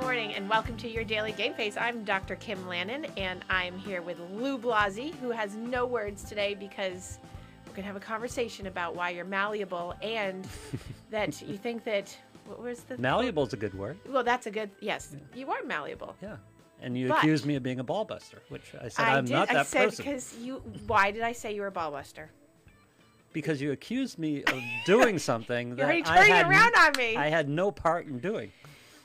Good morning and welcome to your daily game face. I'm Dr. Kim Lannon and I'm here with Lou Blasi, who has no words today because we're going to have a conversation about why you're malleable and that you think that what was the Malleable is a good word. Well, that's a good yes. You are malleable. Yeah. And you But- accused me of being a ball buster, which I said I I'm did. not I that said person. because you. Why did I say you were a ball buster? Because you accused me of doing something You're that I had, around on me. I had no part in doing.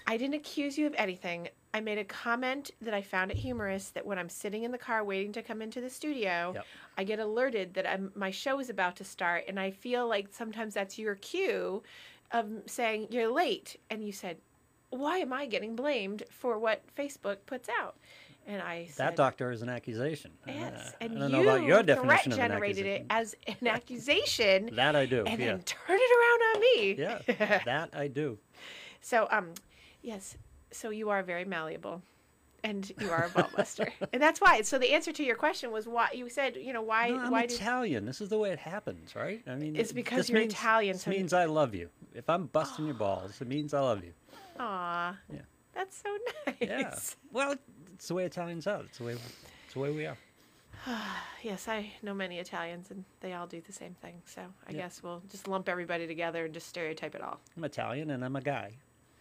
I didn't accuse you of anything. I made a comment that I found it humorous that when I'm sitting in the car waiting to come into the studio, Yep. I get alerted that I'm, my show is about to start, and I feel like sometimes that's your cue of saying you're late. And you said, "Why am I getting blamed for what Facebook puts out?" And I said, That doctor is an accusation. Yes, Uh, and I don't you know about your threat definition of an generated it as an accusation, That I do. and yeah. then turn it around on me. yeah. that I do. So, um, yes, so you are very malleable, and you are a ball buster, and that's why. So the answer to your question was why you said, you know, why? No, I'm why? Italian. This is the way it happens, right? I mean, It's because this you're means, Italian, This so- means I love you. If I'm busting your balls, it means I love you. Aw, Yeah. that's so nice. Yeah. Well, it's the way Italians are. It's the way. It's the way we are. Yes, I know many Italians, and they all do the same thing. So I Yeah. guess we'll just lump everybody together and just stereotype it all. I'm Italian and I'm a guy,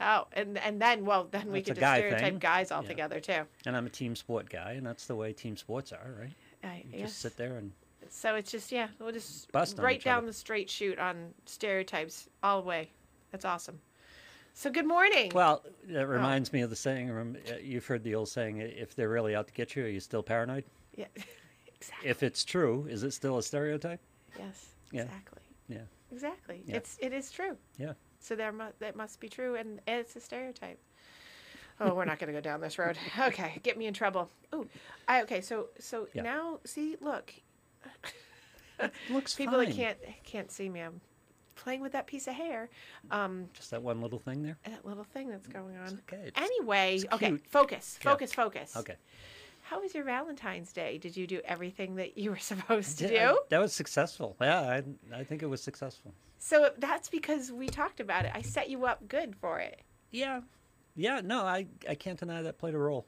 Oh, and and then well, then we could just guy stereotype thing. guys Yeah. altogether too. and I'm a team sport guy, and that's the way team sports are, right? I, You yes. just sit there and So it's just yeah, we'll just Bust right down other. the straight shoot on stereotypes all the way. That's awesome. So good morning. well, that reminds me of the saying. uh, You've heard the old saying: "If they're really out to get you, are you still paranoid?" yeah, exactly. If it's true, is it still a stereotype? Yes, Yeah. exactly, Yeah, exactly. Yeah. It's it is true. yeah. So there mu- that must be true, and it's a stereotype. Oh, we're not going to go down this road. Okay, get me in trouble. Oh, I okay. So so Yeah. now see, look, Looks people fine. that can't can't see me, I'm playing with that piece of hair. Um, Just that one little thing there. that little thing that's going on. okay. It's- Anyway, it's okay, cute. focus, Yeah. focus, focus. Okay. How was your Valentine's Day? Did you do everything that you were supposed to do? That was successful. Yeah, I, I think it was successful. So that's because we talked about it. I set you up good for it. Yeah, yeah. No, I I can't deny that played a role.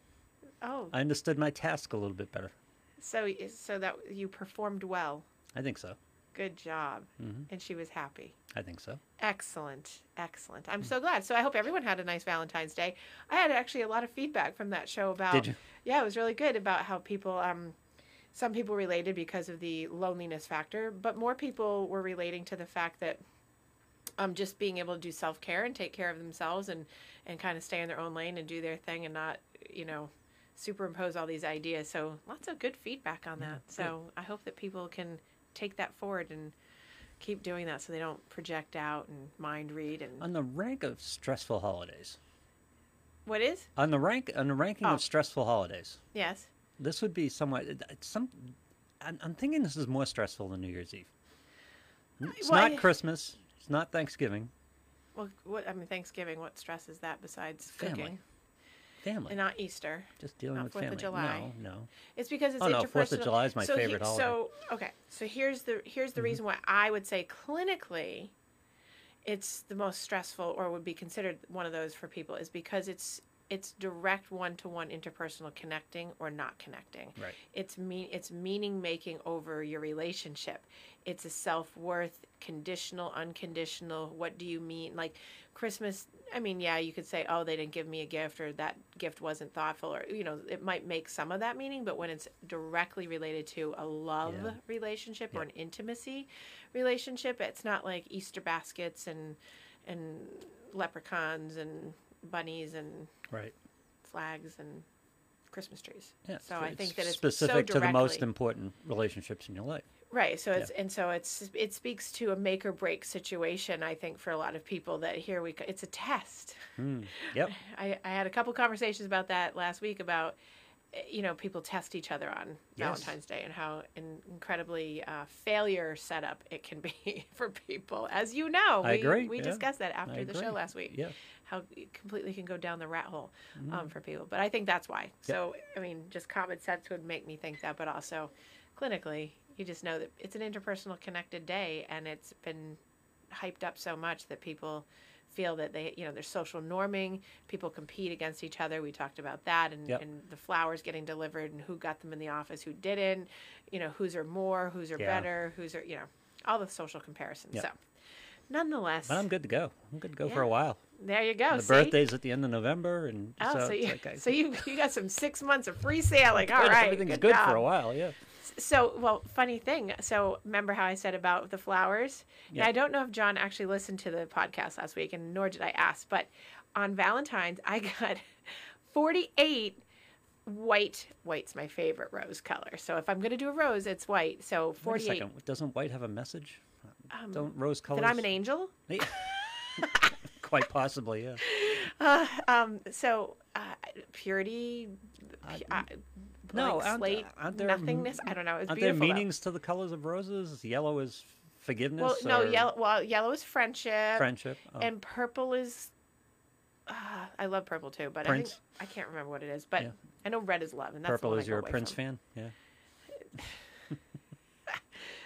Oh, I understood my task a little bit better. so so that you performed well. I think so. Good job. Mm-hmm. And she was happy. I think so. Excellent. Excellent. I'm so glad. So I hope everyone had a nice Valentine's Day. I had actually a lot of feedback from that show about Did you? Yeah, it was really good about how people um some people related because of the loneliness factor, but more people were relating to the fact that um just being able to do self-care and take care of themselves and and kind of stay in their own lane and do their thing and not, you know, superimpose all these ideas. So lots of good feedback on that. So I hope that people can take that forward and keep doing that so they don't project out and mind read and On the rank of stressful holidays. what is? On the rank on the ranking Oh. of stressful holidays. Yes. This would be somewhat. Uh, some. I'm, I'm thinking this is more stressful than New Year's Eve. It's Well, not I- Christmas. It's not Thanksgiving. Well, what I mean, Thanksgiving. What stress is that besides Family. cooking Family. and not Easter? Just dealing not with Fourth of. July. No, no. It's because it's Oh, no, interpersonal. Fourth of July is my so favorite holiday. So okay, so here's the here's the mm-hmm. reason why I would say clinically, it's the most stressful or would be considered one of those for people is because it's it's direct one to one interpersonal connecting or not connecting. Right. It's mean it's meaning making over your relationship. It's a self worth, conditional, unconditional. What do you mean? Like Christmas. I mean, yeah, you could say, oh, they didn't give me a gift, or that gift wasn't thoughtful, or you know, it might make some of that meaning. But when it's directly related to a love Yeah. relationship or an intimacy relationship, it's not like Easter baskets and and leprechauns and bunnies and Right. flags and Christmas trees. Yeah. So I think that it's specific so to the most important relationships in your life. Right. So it's and so it's it speaks to a make or break situation. I think for a lot of people that here we go- it's a test. Hmm. Yep. I, I had a couple conversations about that last week about eh, you know people test each other on Yes. Valentine's Day and how in, incredibly uh, failure setup it can be for people. As you know, I we, agree, we yeah. discussed that after the show last week. Yeah. How it completely can go down the rat hole um, for people. But I think that's why. So I mean, just common sense would make me think that, but also clinically, you just know that it's an interpersonal connected day, and it's been hyped up so much that people feel that they, you know, there's social norming. People compete against each other. We talked about that, and, Yep. and the flowers getting delivered, and who got them in the office, who didn't. You know, whose are more, whose are Yeah. better, whose are, you know, all the social comparisons. Yep. So, nonetheless, But I'm good to go. I'm good to go for a while. There you go. the see? birthday's at the end of November, and Oh, so, so, you, like I- so you you got some six months of free sailing. All good, right, everything's good, for a while. Yeah. So, well, funny thing. So, remember how I said about the flowers? Yeah. Yeah. I don't know if John actually listened to the podcast last week, and nor did I ask. But on Valentine's, I got 48 white. White's my favorite rose color. So, if I'm going to do a rose, it's white. So, Wait a 48. second. Doesn't white have a message? Um, Don't rose colors? that I'm an angel. Quite possibly, yeah. Uh, um, so, uh, purity, pu- uh, no, aren't- slate, aren't there- nothingness. I don't know. It's Aren't there beautiful. though. meanings to the colors of roses? Yellow is forgiveness. Well, no, or yellow. Well, yellow is friendship. friendship. Oh, and purple is uh, I love purple too, but Prince. I think I can't remember what it is. But Yeah. I know red is love, and that's purple is your Prince from. fan. Yeah.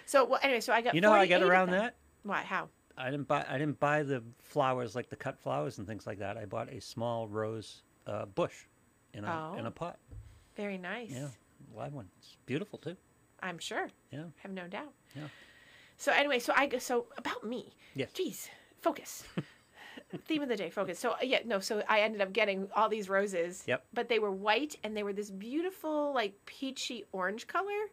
So well, anyway, so I got. You know how I get around that? Why? How? I didn't buy. I didn't buy the flowers like the cut flowers and things like that. I bought a small rose uh, bush in a in Oh. a pot. Very nice. Yeah, live one. It's beautiful too. I'm sure. Yeah. I have no doubt. Yeah. So anyway, so I so about me. Yes. Jeez, focus. Theme of the day, focus. So yeah, no. So I ended up getting all these roses. Yep. But they were white, and they were this beautiful, like peachy orange color,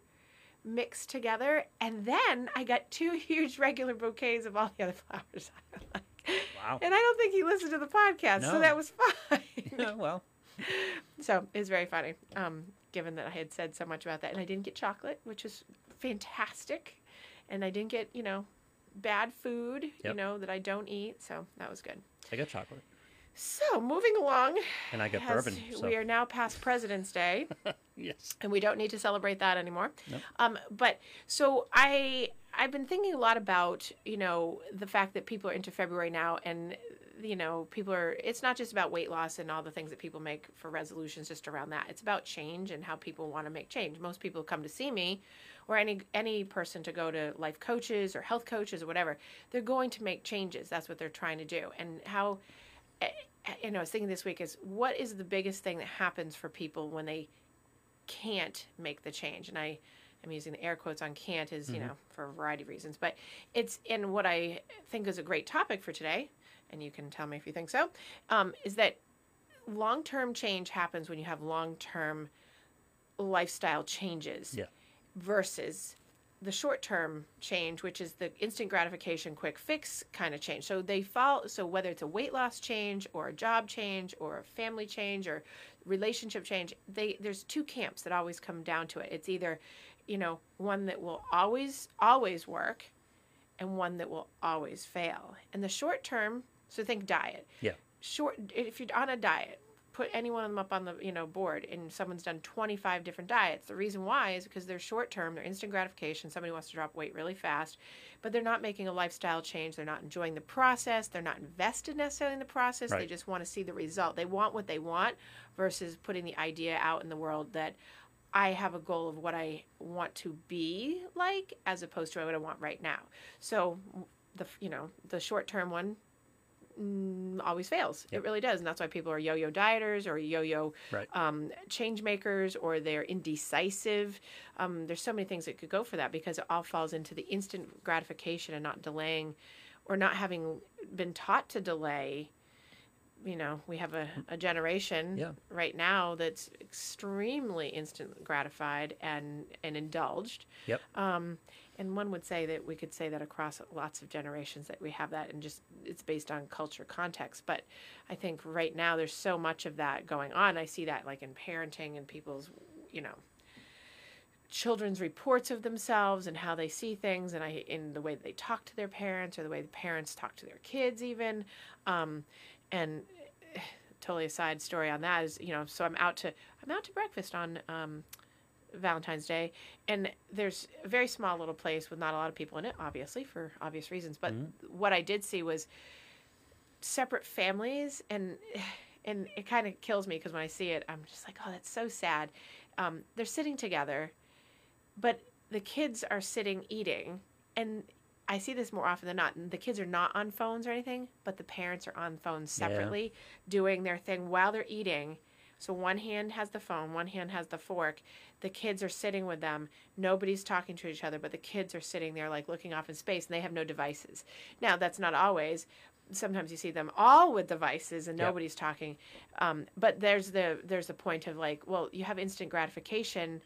mixed together. And then I got two huge regular bouquets of all the other flowers I like. Wow. And I don't think he listened to the podcast, so that was fine. Yeah, well, so it was very funny, um, given that I had said so much about that. And I didn't get chocolate, which was fantastic. And I didn't get, you know, bad food, you know, that I don't eat. So that was good. I got chocolate So moving along, and I got as bourbon. So we are now past President's Day. yes. and we don't need to celebrate that anymore. Nope. Um, but so I I've been thinking a lot about you know the fact that people are into February now, and you know people are. It's not just about weight loss and all the things that people make for resolutions just around that. It's about change and how people want to make change. Most people come to see me. Or any any person to go to life coaches or health coaches or whatever, they're going to make changes. That's what they're trying to do. And how, you know, I was thinking this week is what is the biggest thing that happens for people when they can't make the change? And i am using the air quotes on can't is you know for a variety of reasons. But it's in what i think is a great topic for today and you can tell me if you think so um, is that long-term change happens when you have long-term lifestyle changes Yeah. versus the short term change, which is the instant gratification, quick fix kind of change. So they fall. So whether it's a weight loss change or a job change or a family change or relationship change, they there's two camps that always come down to it. It's either, you know, one that will always always work, and one that will always fail. And the short term. So think diet Yeah. short if you're on a diet put any one of them up on the you know board and someone's done 25 different diets. The reason why is because they're short term they're instant gratification somebody wants to drop weight really fast but they're not making a lifestyle change they're not enjoying the process they're not invested necessarily in the process they just want to see the result. They want what they want versus putting the idea out in the world that I have a goal of what I want to be like as opposed to what I want right now. So the you know the short term one always fails. It really does, and that's why people are yo-yo dieters or yo-yo Right. um, change makers or they're indecisive. Um, there's so many things that could go for that because it all falls into the instant gratification and not delaying or not having been taught to delay. You know, we have a, a generation Yeah. right now that's extremely instant gratified and, and indulged. Yep. Um, and one would say that we could say that across lots of generations that we have that and just it's based on culture context but i think right now there's so much of that going on. I see that like in parenting and people's you know children's reports of themselves and how they see things and i in the way that they talk to their parents or the way the parents talk to their kids even. Um, and eh, totally a side story on that is you know so i'm out to i'm out to breakfast on um, Valentine's Day, and there's a very small little place with not a lot of people in it, obviously for obvious reasons. But what I did see was separate families, and and it kind of kills me because when I see it, I'm just like, oh, that's so sad. Um, they're sitting together, but the kids are sitting eating, and I see this more often than not. The kids are not on phones or anything, but the parents are on phones Yeah. separately, doing their thing while they're eating. So one hand has the phone, one hand has the fork. The kids are sitting with them. Nobody's talking to each other, but the kids are sitting there like looking off in space and they have no devices. Now, that's not always. Sometimes you see them all with devices and Yep. nobody's talking. Um, but there's the there's the point of like, well, you have instant gratification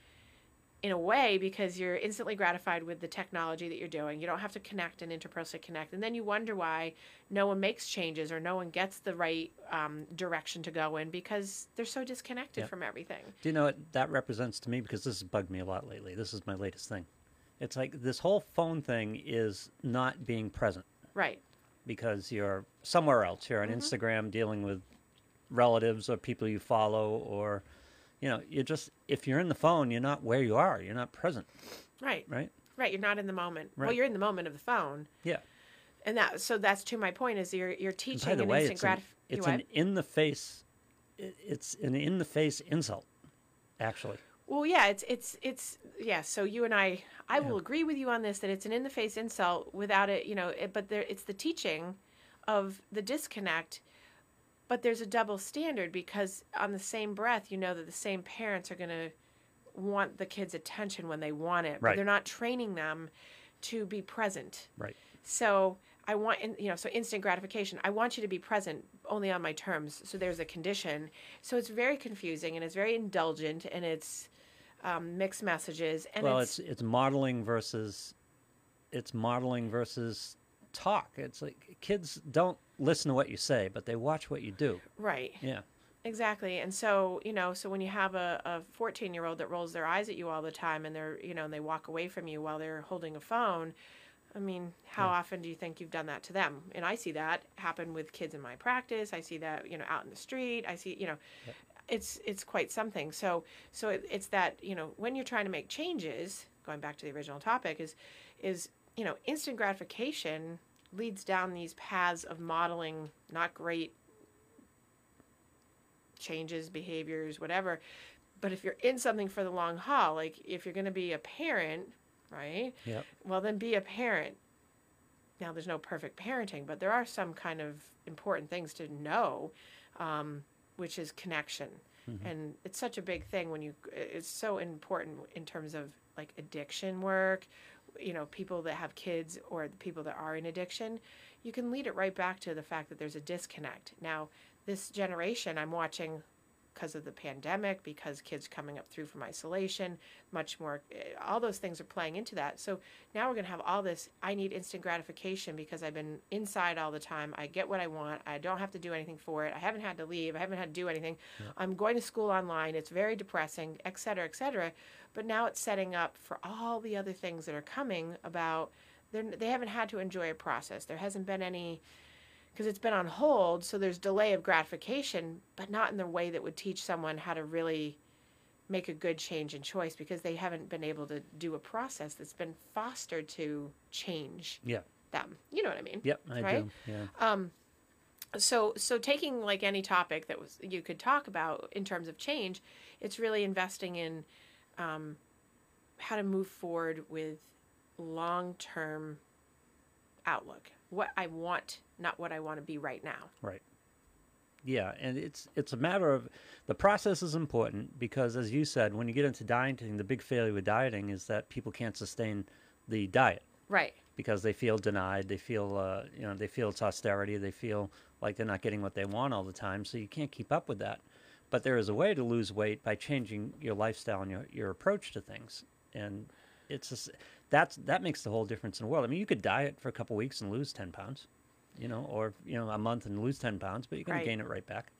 in a way because you're instantly gratified with the technology that you're doing. You don't have to connect and interpersonally connect, and then you wonder why no one makes changes or no one gets the right um, direction to go in because they're so disconnected Yeah. from everything. Do you know what that represents to me? Because this has bugged me a lot lately. This is my latest thing. It's like this whole phone thing is not being present Right. because you're somewhere else. You're on Mm-hmm. Instagram dealing with relatives or people you follow, or, you know, you're just, if you're in the phone, you're not where you are. You're not present, Right. right? Right. You're not in the moment. Well, you're in the moment of the phone, Yeah. and that so that's to my point is you're you're And teaching by the an way, instant it's an, gratification. it's an in the face, it's an in the face insult, actually. Well, yeah, it's it's it's yeah. So you and I, I will agree with you on this that it's an in the face insult without it, you know. It, but there, it's the teaching of the disconnect. But there's a double standard because on the same breath, you know that the same parents are going to want the kids' attention when they want it, but Right. they're not training them to be present. Right. So I want, you know, so instant gratification. I want you to be present only on my terms. So there's a condition. So it's very confusing and it's very indulgent and it's um, mixed messages and well, it's, it's it's modeling versus it's modeling versus talk. It's like kids don't listen to what you say, but they watch what you do. right, Yeah. exactly. And so you know, so when you have a, a 14 year old that rolls their eyes at you all the time and they're, you know, and they walk away from you while they're holding a phone. I mean, how often do you think you've done that to them? And I see that happen with kids in my practice. I see that, you know, out in the street. I see, you know, it's it's quite something. So so it, it's that you know when you're trying to make changes, going back to the original topic, is is you know instant gratification leads down these paths of modeling not great changes, behaviors, whatever. But if you're in something for the long haul, like if you're going to be a parent, right? Yep. Well, then be a parent. Now, there's no perfect parenting, but there are some kind of important things to know, um, which is connection. And it's such a big thing when you, it's so important in terms of like addiction work, you know, people that have kids or people that are in addiction. You can lead it right back to the fact that there's a disconnect. Now, this generation I'm watching because of the pandemic, because kids coming up through from isolation, much more, eh, all those things are playing into that. So now we're going to have all this. I need instant gratification because I've been inside all the time. I get what I want. I don't have to do anything for it. I haven't had to leave. I haven't had to do anything. I'm going to school online. It's very depressing, et cetera, et cetera. But now it's setting up for all the other things that are coming about. They're, they haven't had to enjoy a process. There hasn't been any because it's been on hold, so there's delay of gratification, but not in the way that would teach someone how to really make a good change in choice because they haven't been able to do a process that's been fostered to change Yeah. them. You know what I mean? Yep. I Right? do. Yeah. So so taking like any topic that was you could talk about in terms of change, it's really investing in um, how to move forward with long term outlook. What I want, not what I want to be right now. Right. Yeah, and it's it's a matter of the process is important because, as you said, when you get into dieting, the big failure with dieting is that people can't sustain the diet Right. because they feel denied. They feel uh, you know they feel it's austerity. They feel like they're not getting what they want all the time. So you can't keep up with that. But there is a way to lose weight by changing your lifestyle and your, your approach to things. And it's just, that's that makes the whole difference in the world. I mean, you could diet for a couple weeks and lose ten pounds, you know, or you know a month and lose ten pounds, but you're going Right. to gain it right back.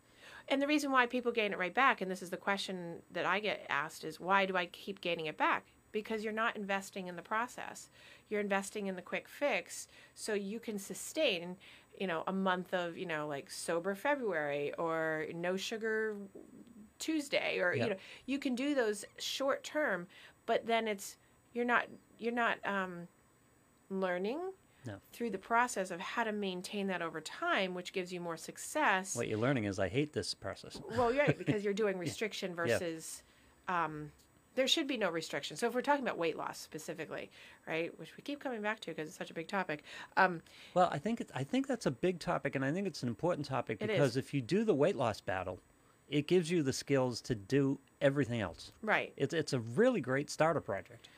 And the reason why people gain it right back, and this is the question that I get asked, is why do I keep gaining it back? Because you're not investing in the process. You're investing in the quick fix so you can sustain, you know, a month of, you know, like sober February or no sugar Tuesday or Yep. you know, you can do those short term, but then it's you're not you're not um learning No. through the process of how to maintain that over time, which gives you more success. What you're learning is I hate this process. Well, you're right because you're doing restriction versus um, there should be no restriction. So if we're talking about weight loss specifically, right, which we keep coming back to because it's such a big topic. Um, Well, I think it's, I think that's a big topic, and I think it's an important topic because if you do the weight loss battle, it gives you the skills to do everything else. right, It's it's a really great starter project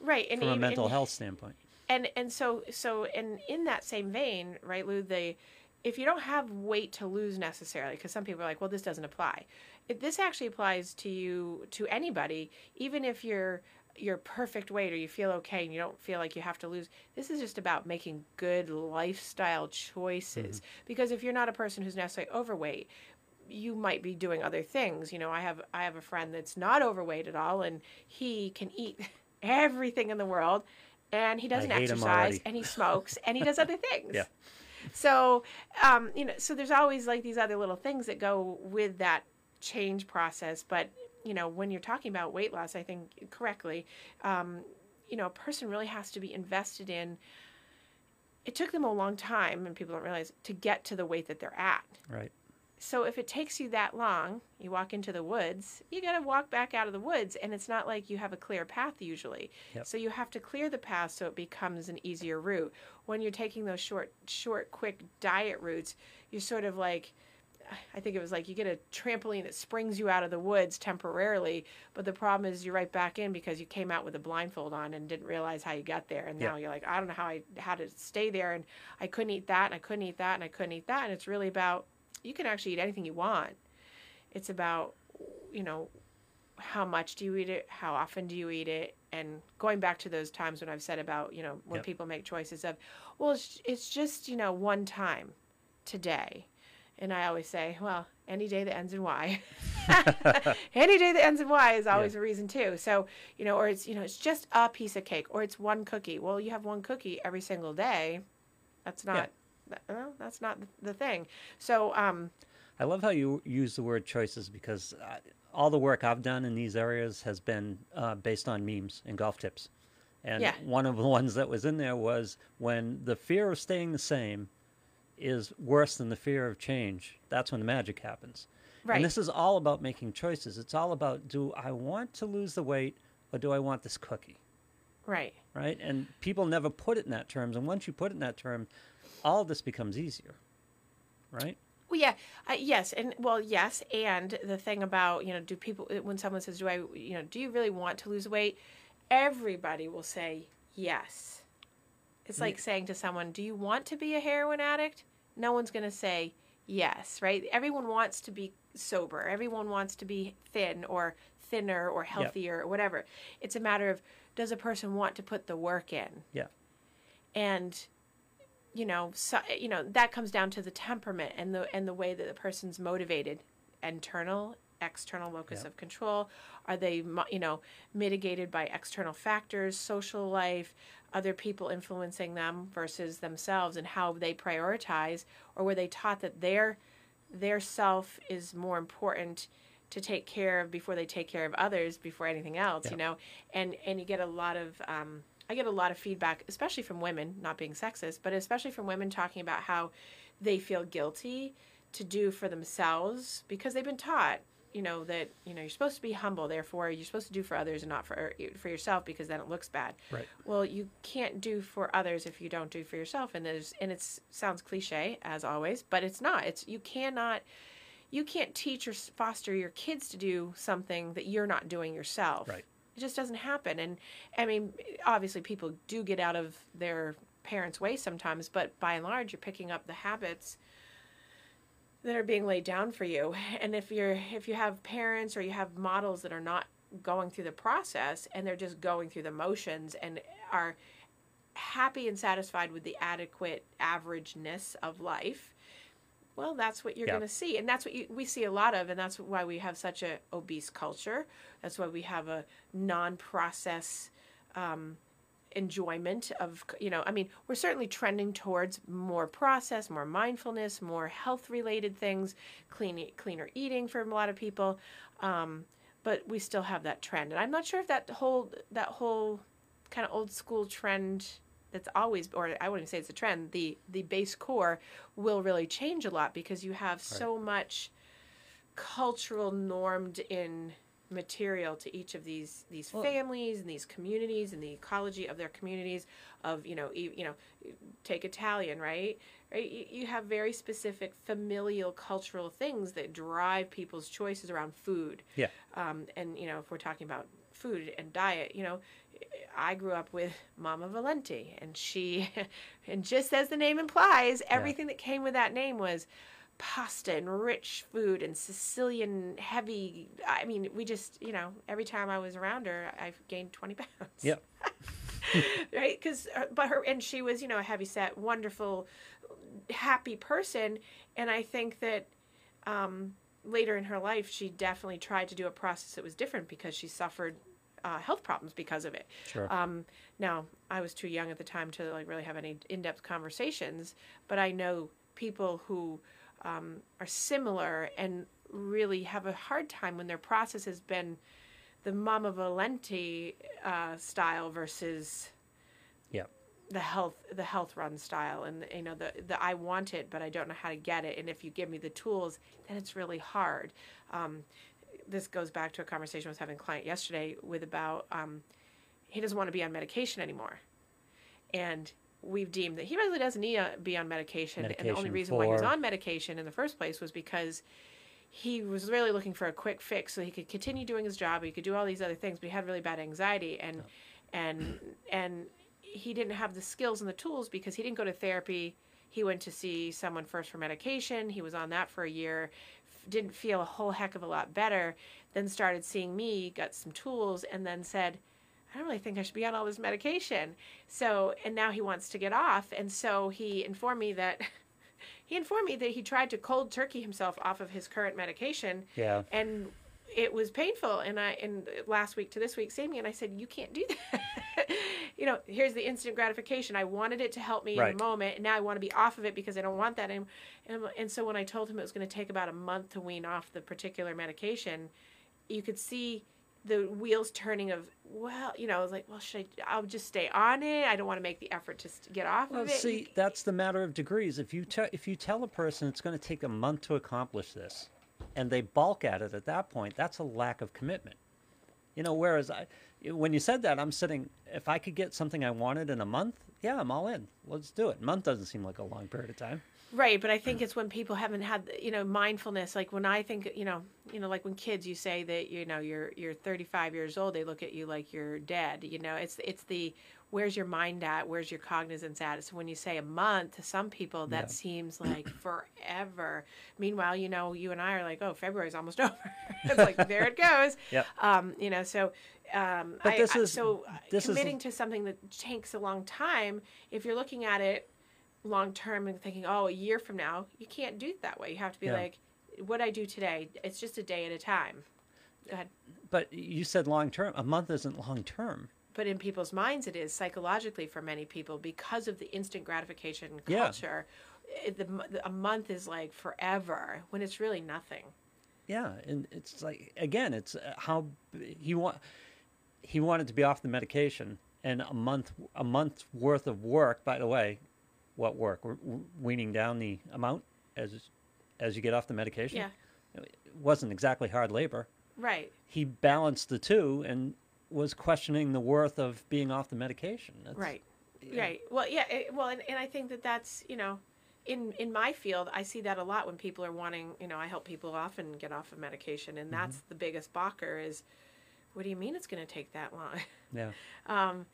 right, and from a mental and- health standpoint. and and so so and in that same vein right lou the if you don't have weight to lose necessarily because some people are like well this doesn't apply. It, this actually applies to you to anybody even if you're your perfect weight or you feel okay and you don't feel like you have to lose this is just about making good lifestyle choices. Mm-hmm. Because if you're not a person who's necessarily overweight you might be doing other things. You know i have i have a friend that's not overweight at all and he can eat everything in the world and he doesn't exercise and he smokes and he does other things Yeah. so um, you know so there's always like these other little things that go with that change process but you know when you're talking about weight loss i think correctly um, you know a person really has to be invested in it took them a long time and people don't realize to get to the weight that they're at Right. So if it takes you that long, you walk into the woods, you got to walk back out of the woods and it's not like you have a clear path usually. Yep. So you have to clear the path so it becomes an easier route. When you're taking those short short quick diet routes, you're sort of like I think it was like you get a trampoline that springs you out of the woods temporarily, but the problem is you're right back in because you came out with a blindfold on and didn't realize how you got there. And now Yeah. you're like, I don't know how I how to stay there, and I couldn't eat that, and I couldn't eat that, and I couldn't eat that. And it's really about you can actually eat anything you want. It's about you know how much do you eat it, how often do you eat it, and going back to those times when I've said about you know when Yep. people make choices of, well, it's, it's just you know one time today. And I always say, well, any day that ends in Y. any day that ends in Y is always a reason too. So, you know, or it's, you know, it's just a piece of cake or it's one cookie. Well, you have one cookie every single day. That's not, that, well, that's not the thing. So, um, I love how you use the word choices because uh, all the work I've done in these areas has been uh, based on memes and golf tips. And Yeah. one of the ones that was in there was when the fear of staying the same is worse than the fear of change, that's when the magic happens. Right. And this is all about making choices. It's all about do I want to lose the weight or do I want this cookie? right. Right? And people never put it in that terms. And once you put it in that term, all of this becomes easier. Right? Well, yeah, uh, yes, and well, yes, and the thing about you know, do people when someone says, "Do I, you know, do you really want to lose weight?" Everybody will say yes. It's like saying to someone, "Do you want to be a heroin addict?" No one's going to say yes, right? Everyone wants to be sober. Everyone wants to be thin or thinner or healthier or whatever. It's a matter of does a person want to put the work in? Yeah. and you know so, you know that comes down to the temperament and the and the way that the person's motivated internal external locus Yeah. of control are they you know mitigated by external factors social life other people influencing them versus themselves and how they prioritize or were they taught that their their self is more important to take care of before they take care of others before anything else Yeah. you know and and you get a lot of um, i get a lot of feedback especially from women not being sexist but especially from women talking about how they feel guilty to do for themselves because they've been taught you know that you know you're supposed to be humble therefore you're supposed to do for others and not for uh, for yourself because then it looks bad Right. well you can't do for others if you don't do for yourself and there's and it sounds cliche as always but it's not it's you cannot you can't teach or foster your kids to do something that you're not doing yourself Right. It just doesn't happen. And i mean obviously people do get out of their parents way sometimes but by and large you're picking up the habits that are being laid down for you. And if you're if you have parents or you have models that are not going through the process and they're just going through the motions and are happy and satisfied with the adequate averageness of life well that's what you're Yeah. going to see and that's what you, we see a lot of and that's why we have such a obese culture that's why we have a non-process um, enjoyment of you know i mean we're certainly trending towards more process more mindfulness more health related things clean cleaner eating for a lot of people um, but we still have that trend and i'm not sure if that whole that whole kind of old school trend that's always or i wouldn't say it's a trend the the base core will really change a lot because you have so much cultural normed in material to each of these these Well- families and these communities and the ecology of their communities of you know e- you know take Italian right? Right? You, you have very specific familial cultural things that drive people's choices around food. Yeah. um, and you know if we're talking about food and diet you know I grew up with Mama Valenti and she and just as the name implies everything that came with that name was pasta and rich food and Sicilian heavy. I mean, we just, you know, every time I was around her, I've gained 20 pounds. Yep. right? Because, but her, and she was, you know, a heavy set, wonderful, happy person. And I think that um, later in her life, she definitely tried to do a process that was different because she suffered uh, health problems because of it. Sure. Um, now, I was too young at the time to like really have any in-depth conversations, but I know people who um, are similar and really have a hard time when their process has been the Mama Valenti uh, style versus yeah. the health the health run style and you know the the I want it but I don't know how to get it and if you give me the tools then it's really hard. Um, this goes back to a conversation I was having with a client yesterday with about um, he doesn't want to be on medication anymore, and we've deemed that he really doesn't need to be on medication. and the only Medication reason why he was on medication in the first place was because he was really looking for a quick fix so he could continue doing his job. He could do all these other things, but he had really bad anxiety and and and he didn't have the skills and the tools because he didn't go to therapy. He went to see someone first for medication. He was on that for a year, didn't feel a whole heck of a lot better. Then started seeing me, got some tools, and then said, I don't really think I should be on all this medication. So, and now he wants to get off. And so he informed me that he informed me that he tried to cold turkey himself off of his current medication Yeah. and it was painful and i and last week to this week same me and i said you can't do that you know here's the instant gratification i wanted it to help me in Right. the moment and now i want to be off of it because i don't want that anymore and, and so when i told him it was going to take about a month to wean off the particular medication you could see the wheels turning of well you know i was like well should i i'll just stay on it i don't want to make the effort to get off Well, of it see, that's the matter of degrees. If you te- if you tell a person it's going to take a month to accomplish this, and they balk at it at that point, that's a lack of commitment. You know, whereas I, when you said that, I'm sitting. If I could get something I wanted in a month, yeah, I'm all in. Let's do it. A month doesn't seem like a long period of time. Right, but I think it's when people haven't had you know mindfulness. Like when I think you know you know like when kids you say that you know you're you're 35 years old, they look at you like you're dead. You know, it's it's the where's your mind at, where's your cognizance at. So when you say a month to some people, that Yeah. seems like forever. Meanwhile, you know, you and I are like, oh, February's almost over. it's like there it goes. Yep. Um, you know, so um, But I- this I- is- so uh, this is- committing to something that takes a long time. If you're looking at it long term and thinking, oh, a year from now, you can't do it that way. You have to be Yeah. like, what I do today, it's just a day at a time. Go ahead. But you said long term. A month isn't long term. But in people's minds, it is psychologically for many people because of the instant gratification Yeah. culture. It, the, a month is like forever when it's really nothing. Yeah, and it's like again, it's uh, how he want he wanted to be off the medication, and a month a month's worth of work. By the way, what work? We're weaning down the amount as as you get off the medication. Yeah. it wasn't exactly hard labor. Right. He balanced the two and was questioning the worth of being off the medication. That's- Right. Right. Well, yeah. It, well, and, and I think that that's you know, in in my field, I see that a lot when people are wanting. You know, I help people often get off of medication, and that's the biggest balker is, what do you mean it's going to take that long? Yeah. um,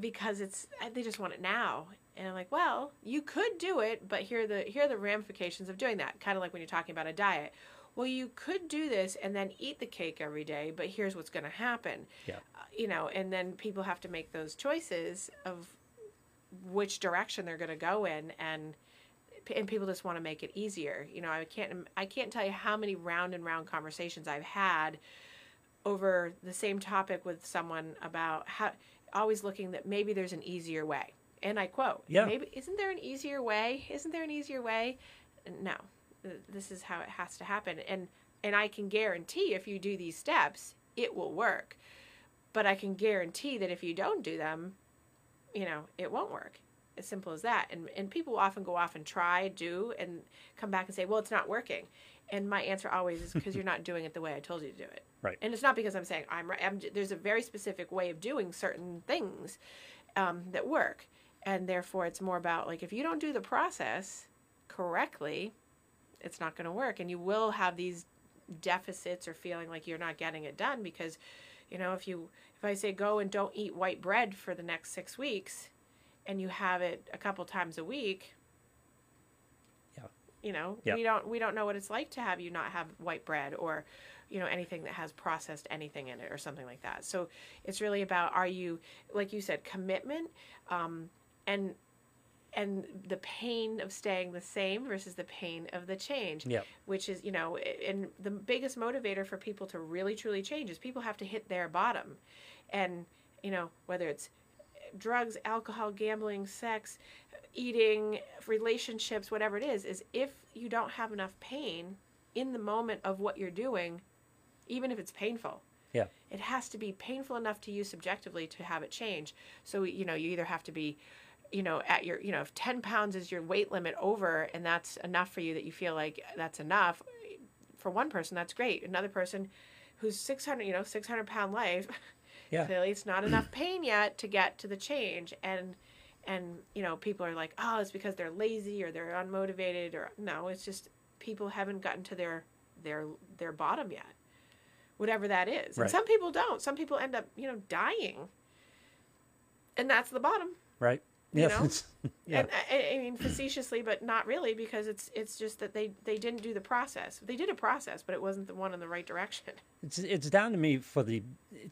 because it's they just want it now. And I'm like, well, you could do it, but here are the here are the ramifications of doing that. Kind of like when you're talking about a diet. Well, you could do this and then eat the cake every day, but here's what's going to happen. Yeah. Uh, you know, and then people have to make those choices of which direction they're going to go in and and people just want to make it easier. You know, I can't I can't tell you how many round and round conversations I've had over the same topic with someone about how always looking that maybe there's an easier way. And I quote, Yeah. maybe isn't there an easier way? Isn't there an easier way? No. Th- This is how it has to happen. And and I can guarantee if you do these steps, it will work. But I can guarantee that if you don't do them, you know, it won't work. as simple as that and and people often go off and try do and come back and say well it's not working and my answer always is because you're not doing it the way i told you to do it Right. and it's not because i'm saying i'm right I'm, there's a very specific way of doing certain things um, that work and therefore it's more about like if you don't do the process correctly it's not going to work. And you will have these deficits or feeling like you're not getting it done because you know if you if i say go and don't eat white bread for the next six weeks and you have it a couple times a week Yeah. you know we don't we don't know what it's like to have you not have white bread or you know anything that has processed anything in it or something like that. So it's really about are you like you said commitment um, and and the pain of staying the same versus the pain of the change Yep. which is you know and the biggest motivator for people to really truly change is people have to hit their bottom and you know whether it's drugs alcohol gambling sex eating relationships whatever it is is if you don't have enough pain in the moment of what you're doing even if it's painful Yeah. it has to be painful enough to you subjectively to have it change so you know you either have to be you know at your you know if 10 pounds is your weight limit over and that's enough for you that you feel like that's enough for one person that's great another person who's 600 you know 600 pound life Yeah. clearly it's not enough pain yet to get to the change and and you know people are like oh it's because they're lazy or they're unmotivated or no it's just people haven't gotten to their their their bottom yet whatever that is Right. and some people don't some people end up you know dying and that's the bottom Right. You Yes. know? yeah. and uh, I, I mean facetiously but not really because it's it's just that they they didn't do the process they did a process but it wasn't the one in the right direction It's it's down to me for the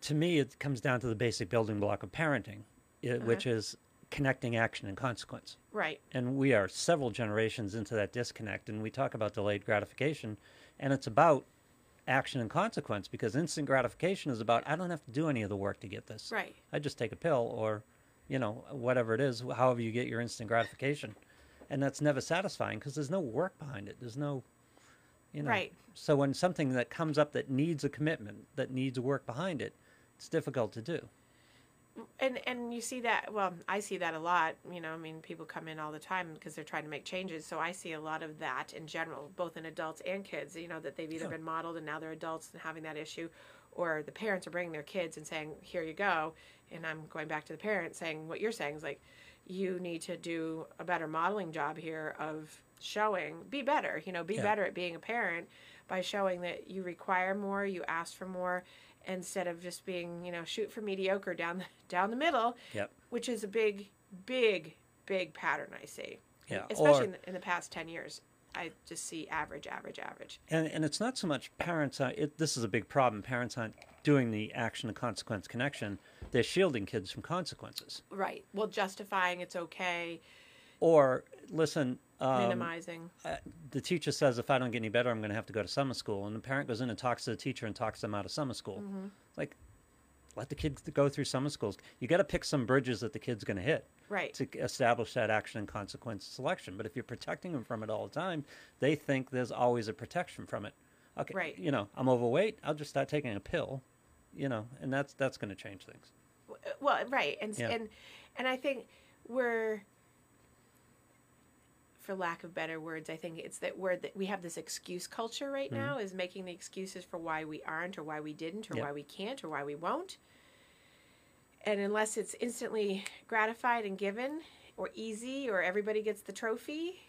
to me it comes down to the basic building block of parenting, i uh-huh. which is connecting action and consequence. right And we are several generations into that disconnect, and we talk about delayed gratification, and it's about action and consequence because instant gratification is about I don't have to do any of the work to get this. right I just take a pill or, you know, whatever it is, however you get your instant gratification, and that's never satisfying because there's no work behind it. There's no, you know. Right. So when something that comes up that needs a commitment, that needs work behind it, it's difficult to do. and and you see that well i see that a lot you know i mean people come in all the time because they're trying to make changes so i see a lot of that in general both in adults and kids you know that they've either Yeah. been modeled and now they're adults and having that issue or the parents are bringing their kids and saying here you go and i'm going back to the parents saying what you're saying is like you need to do a better modeling job here of showing be better you know be Yeah. better at being a parent by showing that you require more you ask for more instead of just being you know shoot for mediocre down the, down the middle Yep. which is a big big big pattern i see Yeah, especially or- in, the, in the past 10 years i just see average average average And and it's not so much parents. Are, it, this is a big problem. Parents aren't doing the action to consequence connection. They're shielding kids from consequences. right well justifying it's okay Or listen, um, minimizing uh, the teacher says if I don't get any better, I'm going to have to go to summer school, and the parent goes in and talks to the teacher and talks them out of summer school. Mm-hmm. Like, let the kids go through summer schools. You got to pick some bridges that the kid's going to hit right to establish that action and consequence selection. But if you're protecting them from it all the time, they think there's always a protection from it. Okay, Right. You know, I'm overweight. I'll just start taking a pill. You know, and that's that's going to change things. Uh, well right and Yeah. and and i think we're for lack of better words i think it's that we're that we have this excuse culture right Mm-hmm. now is making the excuses for why we aren't or why we didn't or Yep. why we can't or why we won't and unless it's instantly gratified and given or easy or everybody gets the trophy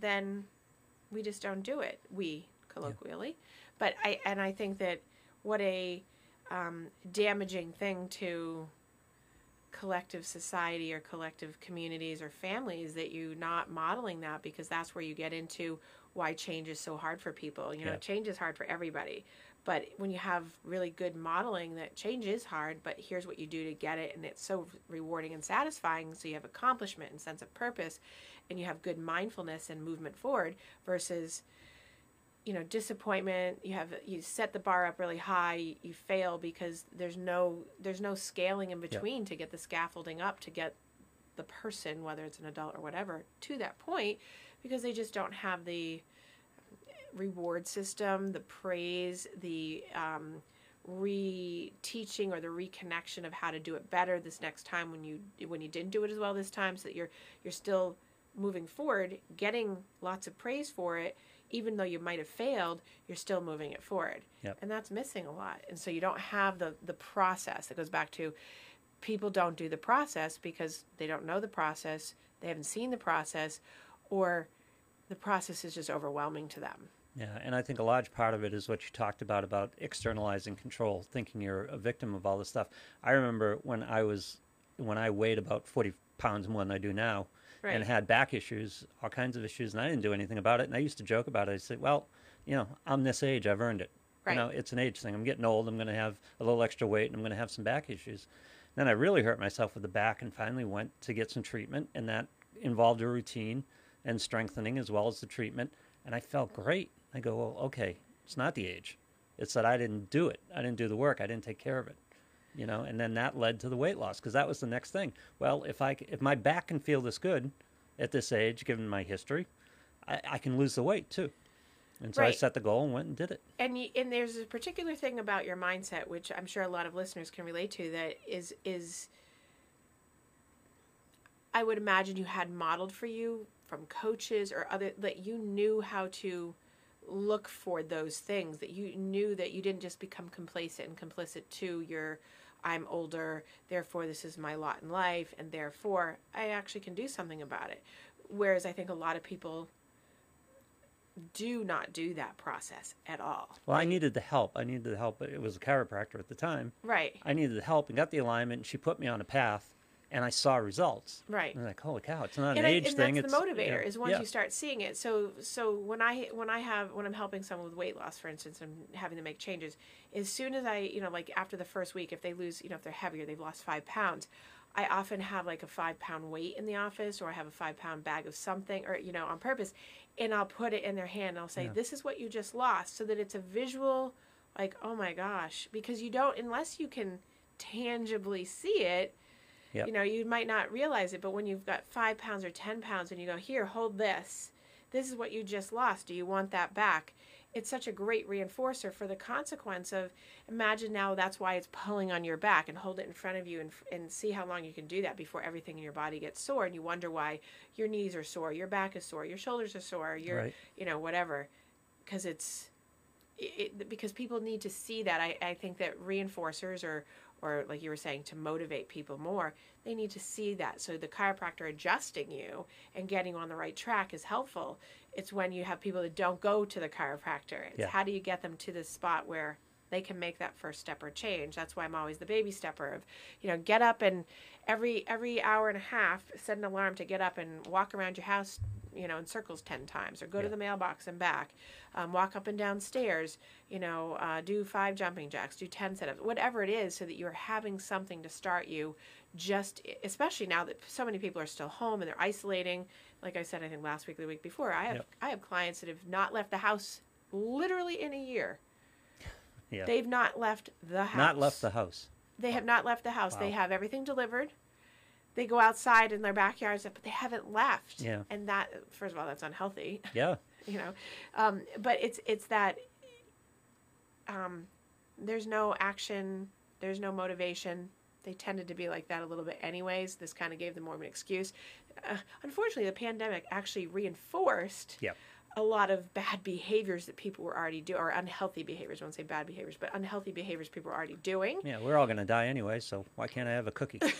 then we just don't do it we colloquially but i and i think that what a um, damaging thing to collective society or collective communities or families that you not modeling that because that's where you get into why change is so hard for people you know Yeah. change is hard for everybody but when you have really good modeling that change is hard but here's what you do to get it and it's so rewarding and satisfying so you have accomplishment and sense of purpose and you have good mindfulness and movement forward versus you know disappointment you have you set the bar up really high you, you fail because there's no there's no scaling in between to get the scaffolding up to get the person whether it's an adult or whatever to that point because they just don't have the reward system the praise the um, re-teaching or the reconnection of how to do it better this next time when you when you didn't do it as well this time so that you're you're still moving forward getting lots of praise for it even though you might have failed you're still moving it forward Yep. and that's missing a lot and so you don't have the the process that goes back to people don't do the process because they don't know the process they haven't seen the process or the process is just overwhelming to them Yeah, and I think a large part of it is what you talked about about externalizing control, thinking you're a victim of all this stuff. I remember when I was when I weighed about 40 pounds more than I do now and had back issues, all kinds of issues, and I didn't do anything about it. And I used to joke about it. I said, "Well, you know, I'm this age, I've earned it. Right. You know, it's an age thing. I'm getting old. I'm going to have a little extra weight, and I'm going to have some back issues." Then I really hurt myself with the back, and finally went to get some treatment, and that involved a routine and strengthening as well as the treatment, and I felt great. I go, well, okay, it's not the age. It's that I didn't do it. I didn't do the work. I didn't take care of it. You know, and then that led to the weight loss because that was the next thing. Well, if I if my back can feel this good at this age, given my history, I, I can lose the weight too. And so I set the goal and went and did it. and you, and there's a particular thing about your mindset which I'm sure a lot of listeners can relate to that is is I would imagine you had modeled for you from coaches or other that you knew how to look for those things that you knew that you didn't just become complacent and complicit to your I'm older therefore this is my lot in life and therefore I actually can do something about it whereas I think a lot of people do not do that process at all Well, I needed the help. I needed the help. It was a chiropractor at the time. right I needed the help and got the alignment. And she put me on a path, and I saw results. Right. And I'm like, holy cow! It's not an and, I, age and thing. that's it's the motivator yeah, is once yeah. you start seeing it so so when i when i have when i'm helping someone with weight loss for instance and having to make changes as soon as i you know like after the first week if they lose you know if they're heavier they've lost five pounds i often have like a five pound weight in the office or i have a five pound bag of something or you know on purpose and i'll put it in their hand and i'll say Yeah. this is what you just lost so that it's a visual like oh my gosh because you don't unless you can tangibly see it Yep. you know you might not realize it but when you've got five pounds or ten pounds and you go here hold this. This is what you just lost. Do you want that back? It's such a great reinforcer for the consequence of imagine now that's why it's pulling on your back and hold it in front of you and, and see how long you can do that before everything in your body gets sore and you wonder why your knees are sore your back is sore your shoulders are sore your Right. you know whatever. Because it's it, it- because people need to see that. I, I think that reinforcers or or like you were saying to motivate people more they need to see that. So the chiropractor adjusting you and getting you on the right track is helpful. It's when you have people that don't go to the chiropractor. It's Yeah. how do you get them to the spot where they can make that first step or change? That's why i'm always the baby stepper of you know get up and every every hour and a half set an alarm to get up and walk around your house you know in circles 10 times or go to the mailbox and back um, walk up and down stairs you know uh, do five jumping jacks do 10 sit-ups whatever it is so that you're having something to start you just especially now that so many people are still home and they're isolating like i said i think last week or the week before i have Yep. i have clients that have not left the house literally in a year Yeah. they've not left the house Not left the house. they have not left the house. They have everything delivered. They go outside in their backyards, but they haven't left. Yeah. And that, first of all, that's unhealthy. Yeah. You know, um, but it's it's that um, there's no action, there's no motivation. They tended to be like that a little bit, anyways. This kind of gave them more of an excuse. Uh, unfortunately, the pandemic actually reinforced Yep. a lot of bad behaviors that people were already doing, or unhealthy behaviors. I won't say bad behaviors, but unhealthy behaviors people were already doing. Yeah. We're all gonna die anyway, so why can't I have a cookie?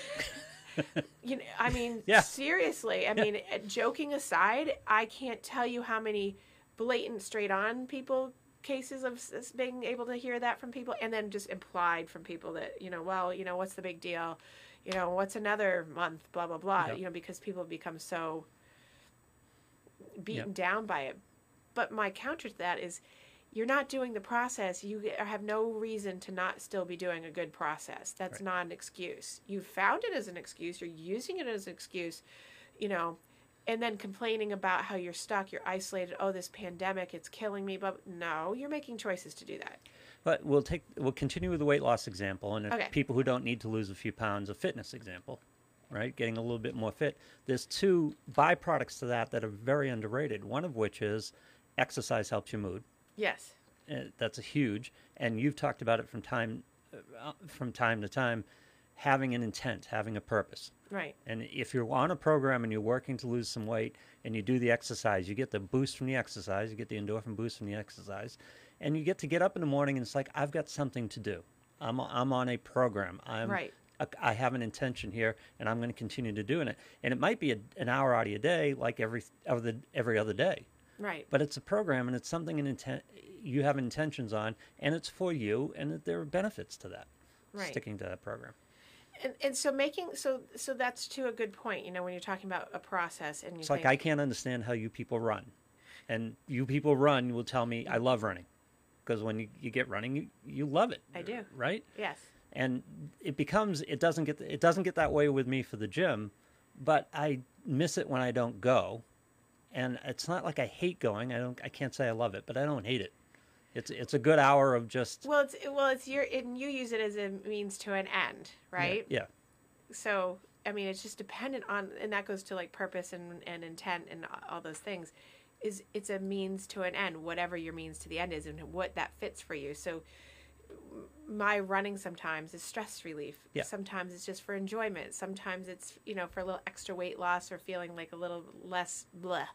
You know, I mean, Yeah. seriously. I mean, uh, joking aside, I can't tell you how many blatant straight on people cases of being able to hear that from people and then just implied from people that, you know, well, you know, what's the big deal? You know, what's another month, blah, blah, blah. Yep. You know, because people have become so beaten Yep. down by it. But my counter to that is you're not doing the process. You have no reason to not still be doing a good process. That's Right. not an excuse. You found it as an excuse. You're using it as an excuse, you know, and then complaining about how you're stuck, you're isolated. Oh, this pandemic, it's killing me. But no, you're making choices to do that. But we'll take we'll continue with the weight loss example, and Okay. people who don't need to lose a few pounds, a fitness example, right? Getting a little bit more fit. There's two byproducts to that that are very underrated. One of which is exercise helps your mood. Yes. uh, that's a huge. And you've talked about it from time uh, from time to time, having an intent, having a purpose. Right. And if you're on a program and you're working to lose some weight and you do the exercise, you get the boost from the exercise, you get the endorphin boost from the exercise, and you get to get up in the morning and it's like I've got something to do. I'm I'm on a program. I'm Right. I- I have an intention here, and I'm going to continue to doing it. And it might be a, an hour out of your day, like every other every other day. Right. But it's a program, and it's something an intent you have intentions on, and it's for you, and there are benefits to that. Right. Sticking to that program. And, and so making so so that's to a good point. You know, when you're talking about a process and you It's think, like I can't understand how you people run, and you people run you will tell me I love running, because when you, you get running, you, you love it. I do. right? yes, and it becomes it doesn't get it doesn't get that way with me for the gym but i miss it when i don't go and it's not like i hate going i don't i can't say i love it but i don't hate it it's it's a good hour of just well, it's well, it's your and you use it as a means to an end, right? yeah So I mean, it's just dependent on, and that goes to like purpose and and intent and all those things. Is it's a means to an end, whatever your means to the end is, and what that fits for you. So my running sometimes is stress relief. Yeah. Sometimes it's just for enjoyment. Sometimes it's you know for a little extra weight loss or feeling like a little less blah.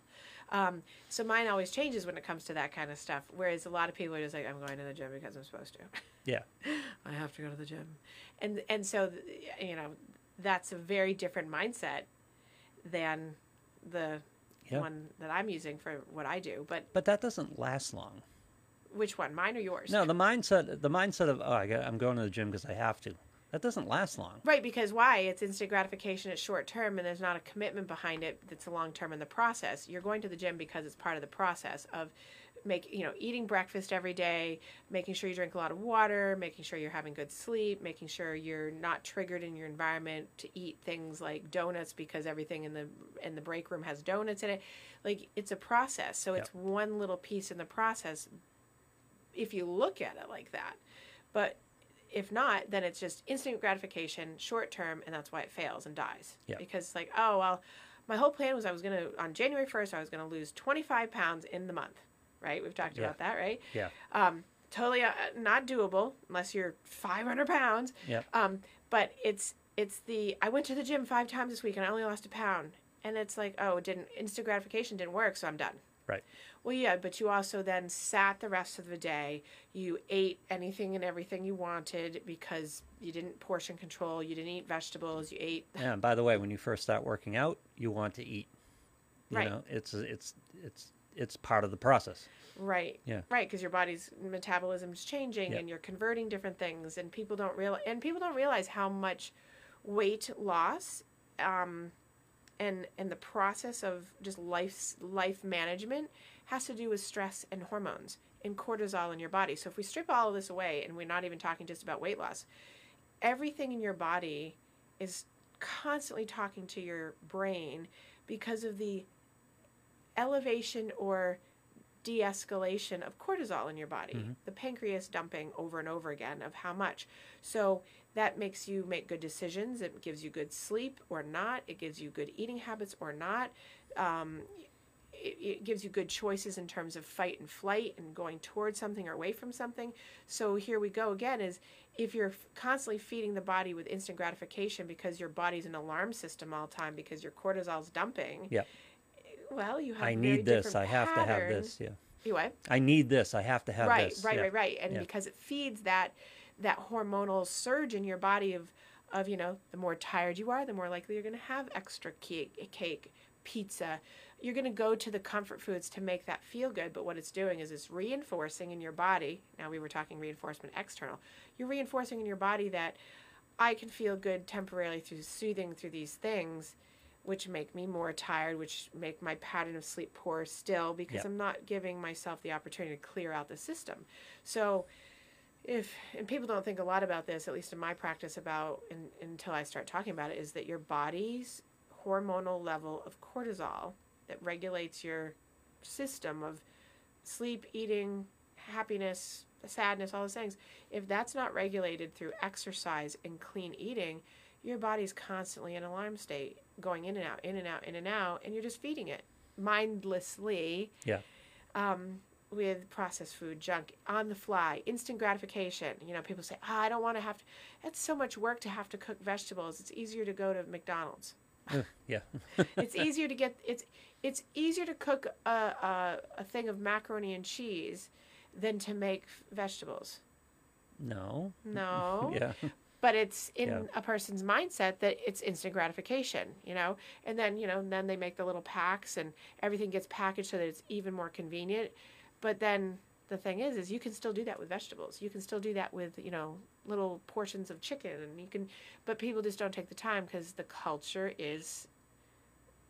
Um, so mine always changes when it comes to that kind of stuff. Whereas a lot of people are just like, I'm going to the gym because I'm supposed to. yeah I have to go to the gym, and and so you know that's a very different mindset than the Yeah. one that I'm using for what I do. But but that doesn't last long which one, mine or yours? no the mindset the mindset of oh I got, i'm going to the gym because i have to that doesn't last long Right, because why? It's instant gratification. It's short term, and there's not a commitment behind it. That's a long term in the process. You're going to the gym because it's part of the process of make you know eating breakfast every day, making sure you drink a lot of water, making sure you're having good sleep, making sure you're not triggered in your environment to eat things like donuts because everything in the in the break room has donuts in it. Like it's a process. So it's one little piece in the process if you look at it like that. But if not, then it's just instant gratification, short term, and that's why it fails and dies. Yeah. Because like, oh well, my whole plan was I was gonna on January first I was gonna lose twenty five pounds in the month, right? We've talked Yeah. about that, right? yeah Um, totally uh, not doable unless you're five hundred pounds. Yep. Um, but it's it's the I went to the gym five times this week and I only lost a pound, and it's like, oh, it didn't instant gratification didn't work, so I'm done. right Well, yeah, but you also then sat the rest of the day. You ate anything and everything you wanted because you didn't portion control. You didn't eat vegetables. You ate. yeah and by the way when you first start working out you want to eat you Right. know it's it's it's it's part of the process Right. Yeah. Right, because your body's metabolism is changing and you're converting different things, and people don't realize and people don't realize how much weight loss, um, and and the process of just life life management has to do with stress and hormones and cortisol in your body. So if we strip all of this away, and we're not even talking just about weight loss, everything in your body is constantly talking to your brain because of the elevation or de-escalation of cortisol in your body the pancreas dumping over and over again of how much. So that makes you make good decisions. It gives you good sleep or not. It gives you good eating habits or not. Um, it, it gives you good choices in terms of fight and flight and going towards something or away from something so here we go again is if you're f- constantly feeding the body with instant gratification because your body's an alarm system all the time because your cortisol's dumping Yeah. well you have i need this i have to have this yeah You what? i need this i have to have right, this right, yeah. right, right. And Yeah. because it feeds that that hormonal surge in your body of of you know, the more tired you are, the more likely you're going to have extra cake, cake, pizza. You're going to go to the comfort foods to make that feel good, but what it's doing is it's reinforcing in your body. Now we were talking reinforcement external. You're reinforcing in your body that I can feel good temporarily through soothing through these things which make me more tired, which make my pattern of sleep poor still because Yeah. I'm not giving myself the opportunity to clear out the system. So, if and people don't think a lot about this, at least in my practice, about in, until I start talking about it, is that your body's hormonal level of cortisol that regulates your system of sleep, eating, happiness, sadness, all those things. If that's not regulated through exercise and clean eating, your body's constantly in alarm state, going in and out, in and out, in and out, and you're just feeding it mindlessly. yeah Um, with processed food, junk, on the fly, instant gratification. You know, people say, oh, I don't want to have to, it's so much work to have to cook vegetables. It's easier to go to McDonald's. Yeah. it's easier to get, it's, it's easier to cook a, a, a thing of macaroni and cheese than to make vegetables. no. No. Yeah. but it's in Yeah. a person's mindset that it's instant gratification you know and then you know and then they make the little packs and everything gets packaged so that it's even more convenient but then the thing is is you can still do that with vegetables you can still do that with you know little portions of chicken and you can but people just don't take the time because the culture is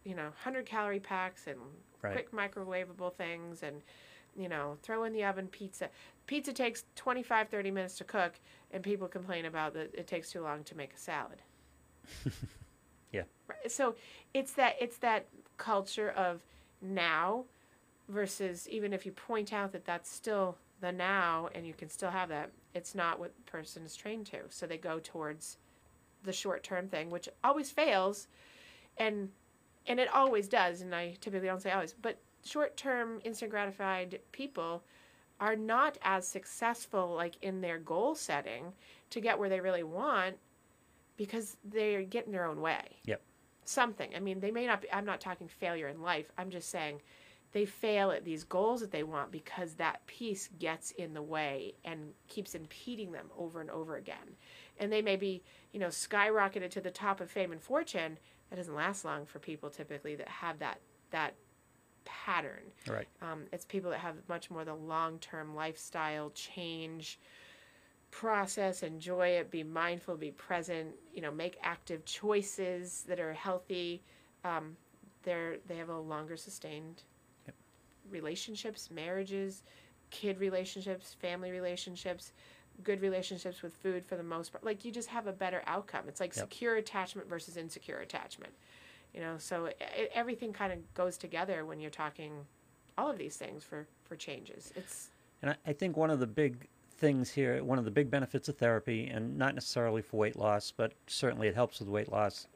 you know 100 calorie packs and Right. quick microwavable things and you know throw in the oven pizza pizza takes 25 30 minutes to cook and people complain about that it takes too long to make a salad Yeah. Right, so it's that it's that culture of now versus even if you point out that that's still the now and you can still have that it's not what the person is trained to. So they go towards the short term thing which always fails and and it always does and i typically don't say always but short term instant gratified people are not as successful like in their goal setting to get where they really want because they're getting their own way. Yep. something. I mean they may not be i'm not talking failure in life. I'm just saying they fail at these goals that they want because that piece gets in the way and keeps impeding them over and over again and they may be you know skyrocketed to the top of fame and fortune that doesn't last long for people typically that have that that pattern Right. um, it's people that have much more the long term lifestyle change process, enjoy it, be mindful, be present, you know, make active choices that are healthy. Um, they're they have a longer sustained. Relationships, marriages, kid relationships, family relationships, good relationships with food for the most part. Like you just have a better outcome. It's like Yep. secure attachment versus insecure attachment. You know, so it, it, everything kind of goes together when you're talking all of these things for for changes. It's And I, I think one of the big things here, one of the big benefits of therapy, and not necessarily for weight loss, but certainly it helps with weight loss.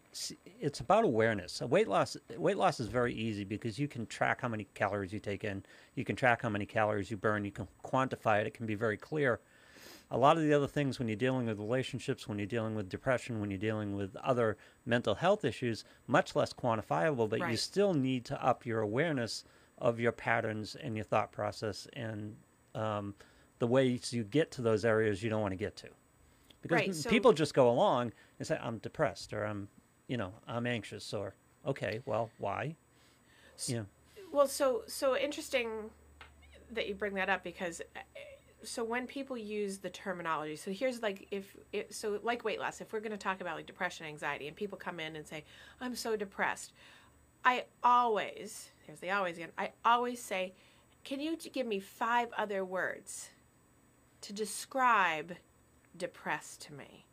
It's about awareness. A weight loss, weight loss is very easy because you can track how many calories you take in. You can track how many calories you burn. You can quantify it. It can be very clear. A lot of the other things, when you're dealing with relationships, when you're dealing with depression, when you're dealing with other mental health issues, much less quantifiable. But you still need to up your awareness of your patterns and your thought process and um, the ways you get to those areas you don't want to get to. Because Right, so- people just go along and say, I'm depressed or I'm, you know, I'm anxious or, okay, well, why? You know, Well, so so interesting that you bring that up because uh, so when people use the terminology, so here's like if it, so like weight loss, if we're going to talk about like depression, anxiety, and people come in and say, "I'm so depressed," I always here's the always again. I always say, "Can you give me five other words to describe depressed to me?"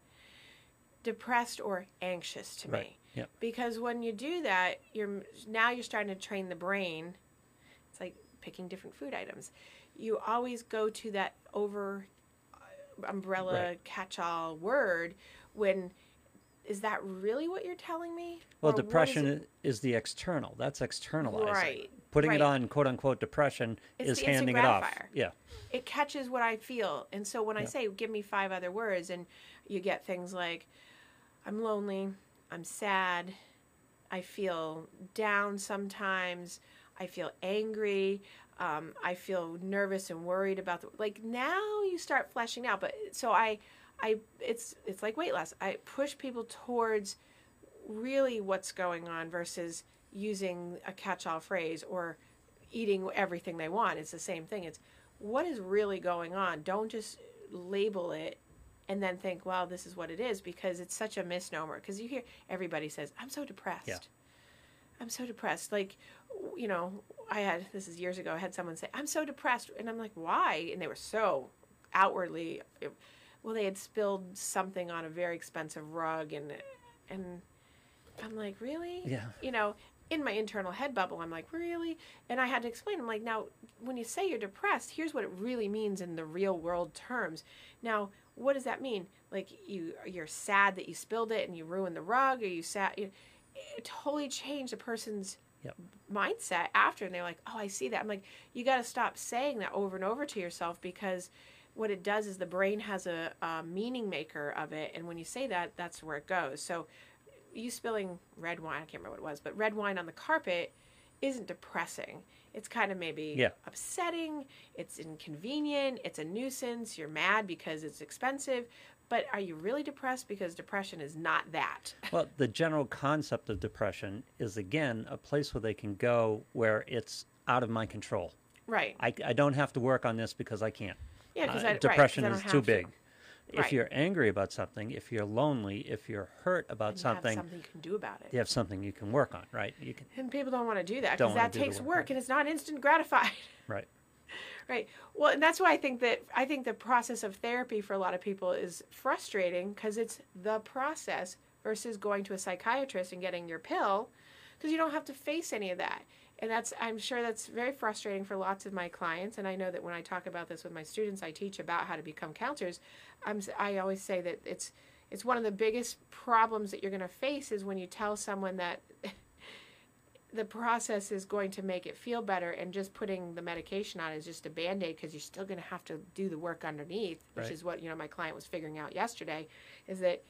Depressed or anxious to Right. me Yep. because when you do that you're now you're starting to train the brain it's like picking different food items you always go to that over uh, umbrella Right. catch-all word when is that really what you're telling me well, Or depression it- i- is the external. That's externalizing. Right, Putting it on quote unquote depression It's is handing it off. Yeah. it catches what I feel. And so when I say give me five other words and you get things like I'm lonely, I'm sad, I feel down sometimes, I feel angry, um, I feel nervous and worried about the like now you start fleshing out. But so I I it's it's like weight loss. I push people towards really what's going on versus using a catch-all phrase or eating everything they want. It's the same thing. It's what is really going on. Don't just label it and then think, "Wow, this is what it is," because it's such a misnomer. Because you hear everybody says, "I'm so depressed." Yeah. I'm so depressed. Like, you know, I had this is years ago. I had someone say, "I'm so depressed," and I'm like, "Why?" And they were so outwardly, well, they had spilled something on a very expensive rug, and and I'm like, "Really?" Yeah. You know, in my internal head bubble, I'm like, "Really?" And I had to explain. I'm like, "Now, when you say you're depressed, here's what it really means in the real world terms. Now, what does that mean? Like, you you're sad that you spilled it and you ruined the rug, or you sad." You, it totally changed a person's Yep. mindset after and they're like oh i see that i'm like you got to stop saying that over and over to yourself because what it does is the brain has a, a meaning maker of it and when you say that that's where it goes so you spilling red wine i can't remember what it was but red wine on the carpet isn't depressing it's kind of maybe Yeah. upsetting it's inconvenient it's a nuisance you're mad because it's expensive but are you really depressed because depression is not that Well, the general concept of depression is again a place where they can go where it's out of my control. right I, I don't have to work on this because I can't. yeah because Uh, right, depression don't is too to. big. If Right. you're angry about something, if you're lonely, if you're hurt about you have something, something you can do about it you have something you can work on, right? You can, And people don't want to do that because that takes work, work, and it's not instant gratified. right? right. Well, and that's why I think that I think the process of therapy for a lot of people is frustrating because it's the process versus going to a psychiatrist and getting your pill because you don't have to face any of that. And that's I'm sure that's very frustrating for lots of my clients and I know that when I talk about this with my students I teach about how to become counselors, I'm I always say that it's it's one of the biggest problems that you're going to face is when you tell someone that the process is going to make it feel better and just putting the medication on is just a band-aid because you're still going to have to do the work underneath which Right. is what you know my client was figuring out yesterday is that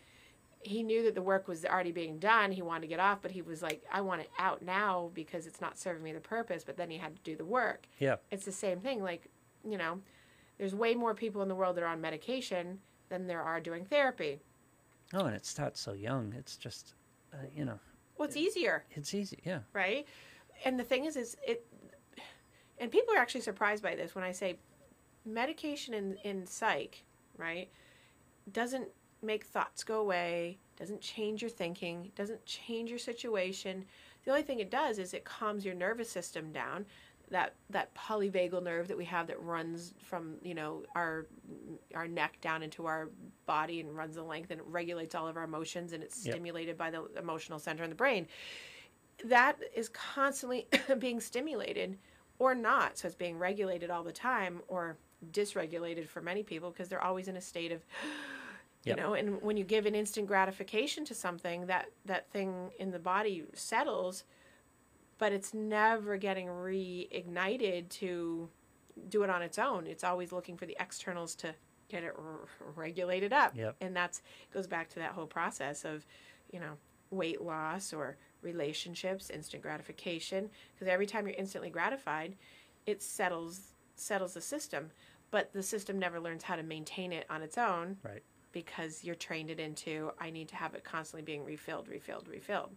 he knew that the work was already being done he wanted to get off but he was like i want it out now because it's not serving me the purpose but then he had to do the work Yeah. it's the same thing like you know there's way more people in the world that are on medication than there are doing therapy Oh, and it starts so young. It's just, uh, you know, well it's easier it's easy. Yeah. right? And the thing is, is it, and people are actually surprised by this when I say medication in in psych, right, doesn't make thoughts go away, doesn't change your thinking, doesn't change your situation. The only thing it does is it calms your nervous system down. That that polyvagal nerve that we have that runs from you know our our neck down into our body and runs the length and it regulates all of our emotions and it's Yep. stimulated by the emotional center in the brain that is constantly being stimulated or not. So it's being regulated all the time or dysregulated for many people because they're always in a state of you know and when you give an instant gratification to something that that thing in the body settles but it's never getting reignited to do it on its own. It's always looking for the externals to get it r- regulated up. Yep. and that's goes back to that whole process of you know weight loss or relationships instant gratification because every time you're instantly gratified it settles settles the system. But the system never learns how to maintain it on its own. Right. Because you're trained it into I need to have it constantly being refilled, refilled, refilled.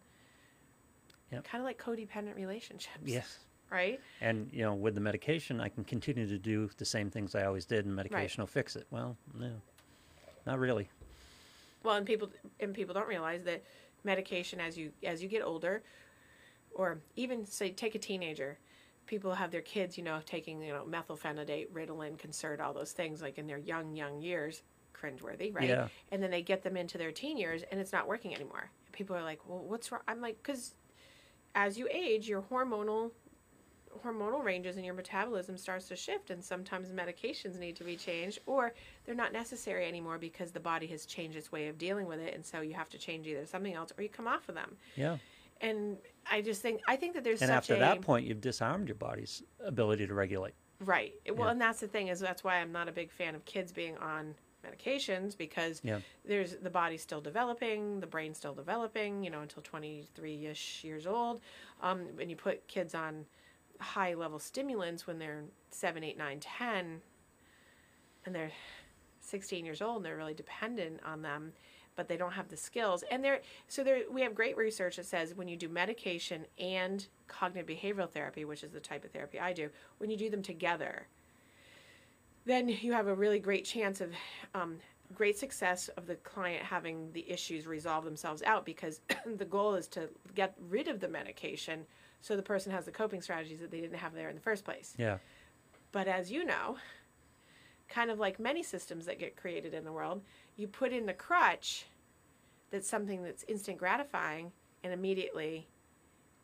Yep. Kind of like codependent relationships. Yes. Right? And you know, with the medication, I can continue to do the same things I always did, and medication will fix it. Well, no, not really. Well, and people and people don't realize that medication as you as you get older or even say take a teenager people have their kids you know taking you know methylphenidate ritalin Concerta all those things like in their young young years cringeworthy right Yeah. and then they get them into their teen years and it's not working anymore people are like well what's wrong i'm like because as you age your hormonal hormonal ranges and your metabolism starts to shift and sometimes medications need to be changed or they're not necessary anymore because the body has changed its way of dealing with it and so you have to change either something else or you come off of them Yeah. and i just think i think that there's And after a that point, you've disarmed your body's ability to regulate. right well Yeah. and that's the thing is that's why i'm not a big fan of kids being on medications because Yeah. there's the body's still developing the brain's still developing you know until 23ish years old um, when you put kids on high level stimulants when they're 7 8 9 10 and they're 16 years old and they're really dependent on them but they don't have the skills and they're so there we have great research that says when you do medication and cognitive behavioral therapy which is the type of therapy i do when you do them together then you have a really great chance of um, great success of the client having the issues resolve themselves out because the goal is to get rid of the medication so the person has the coping strategies that they didn't have there in the first place Yeah. but as you know, kind of like many systems that get created in the world, you put in the crutch that's something that's instant gratifying and immediately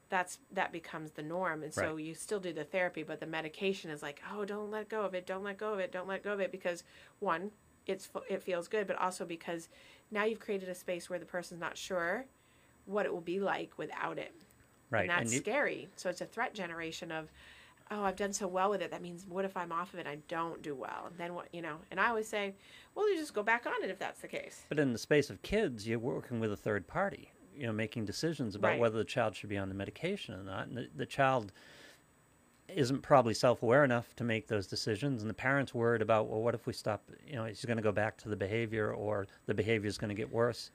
that's that becomes the norm and so Right. you still do the therapy but the medication is like oh don't let go of it don't let go of it don't let go of it because one it's it feels good but also because now you've created a space where the person's not sure what it will be like without it Right, And that's and you- scary. So it's a threat generation of, oh, I've done so well with it. That means what if I'm off of it? I don't do well. And then what, you know? And I always say, well, you just go back on it if that's the case. But in the space of kids, you're working with a third party, you know, making decisions about Right. whether the child should be on the medication or not. And the, the child isn't probably self aware enough to make those decisions. And the parent's worried about, well, what if we stop, you know, he's going to go back to the behavior or the behavior is going to get worse.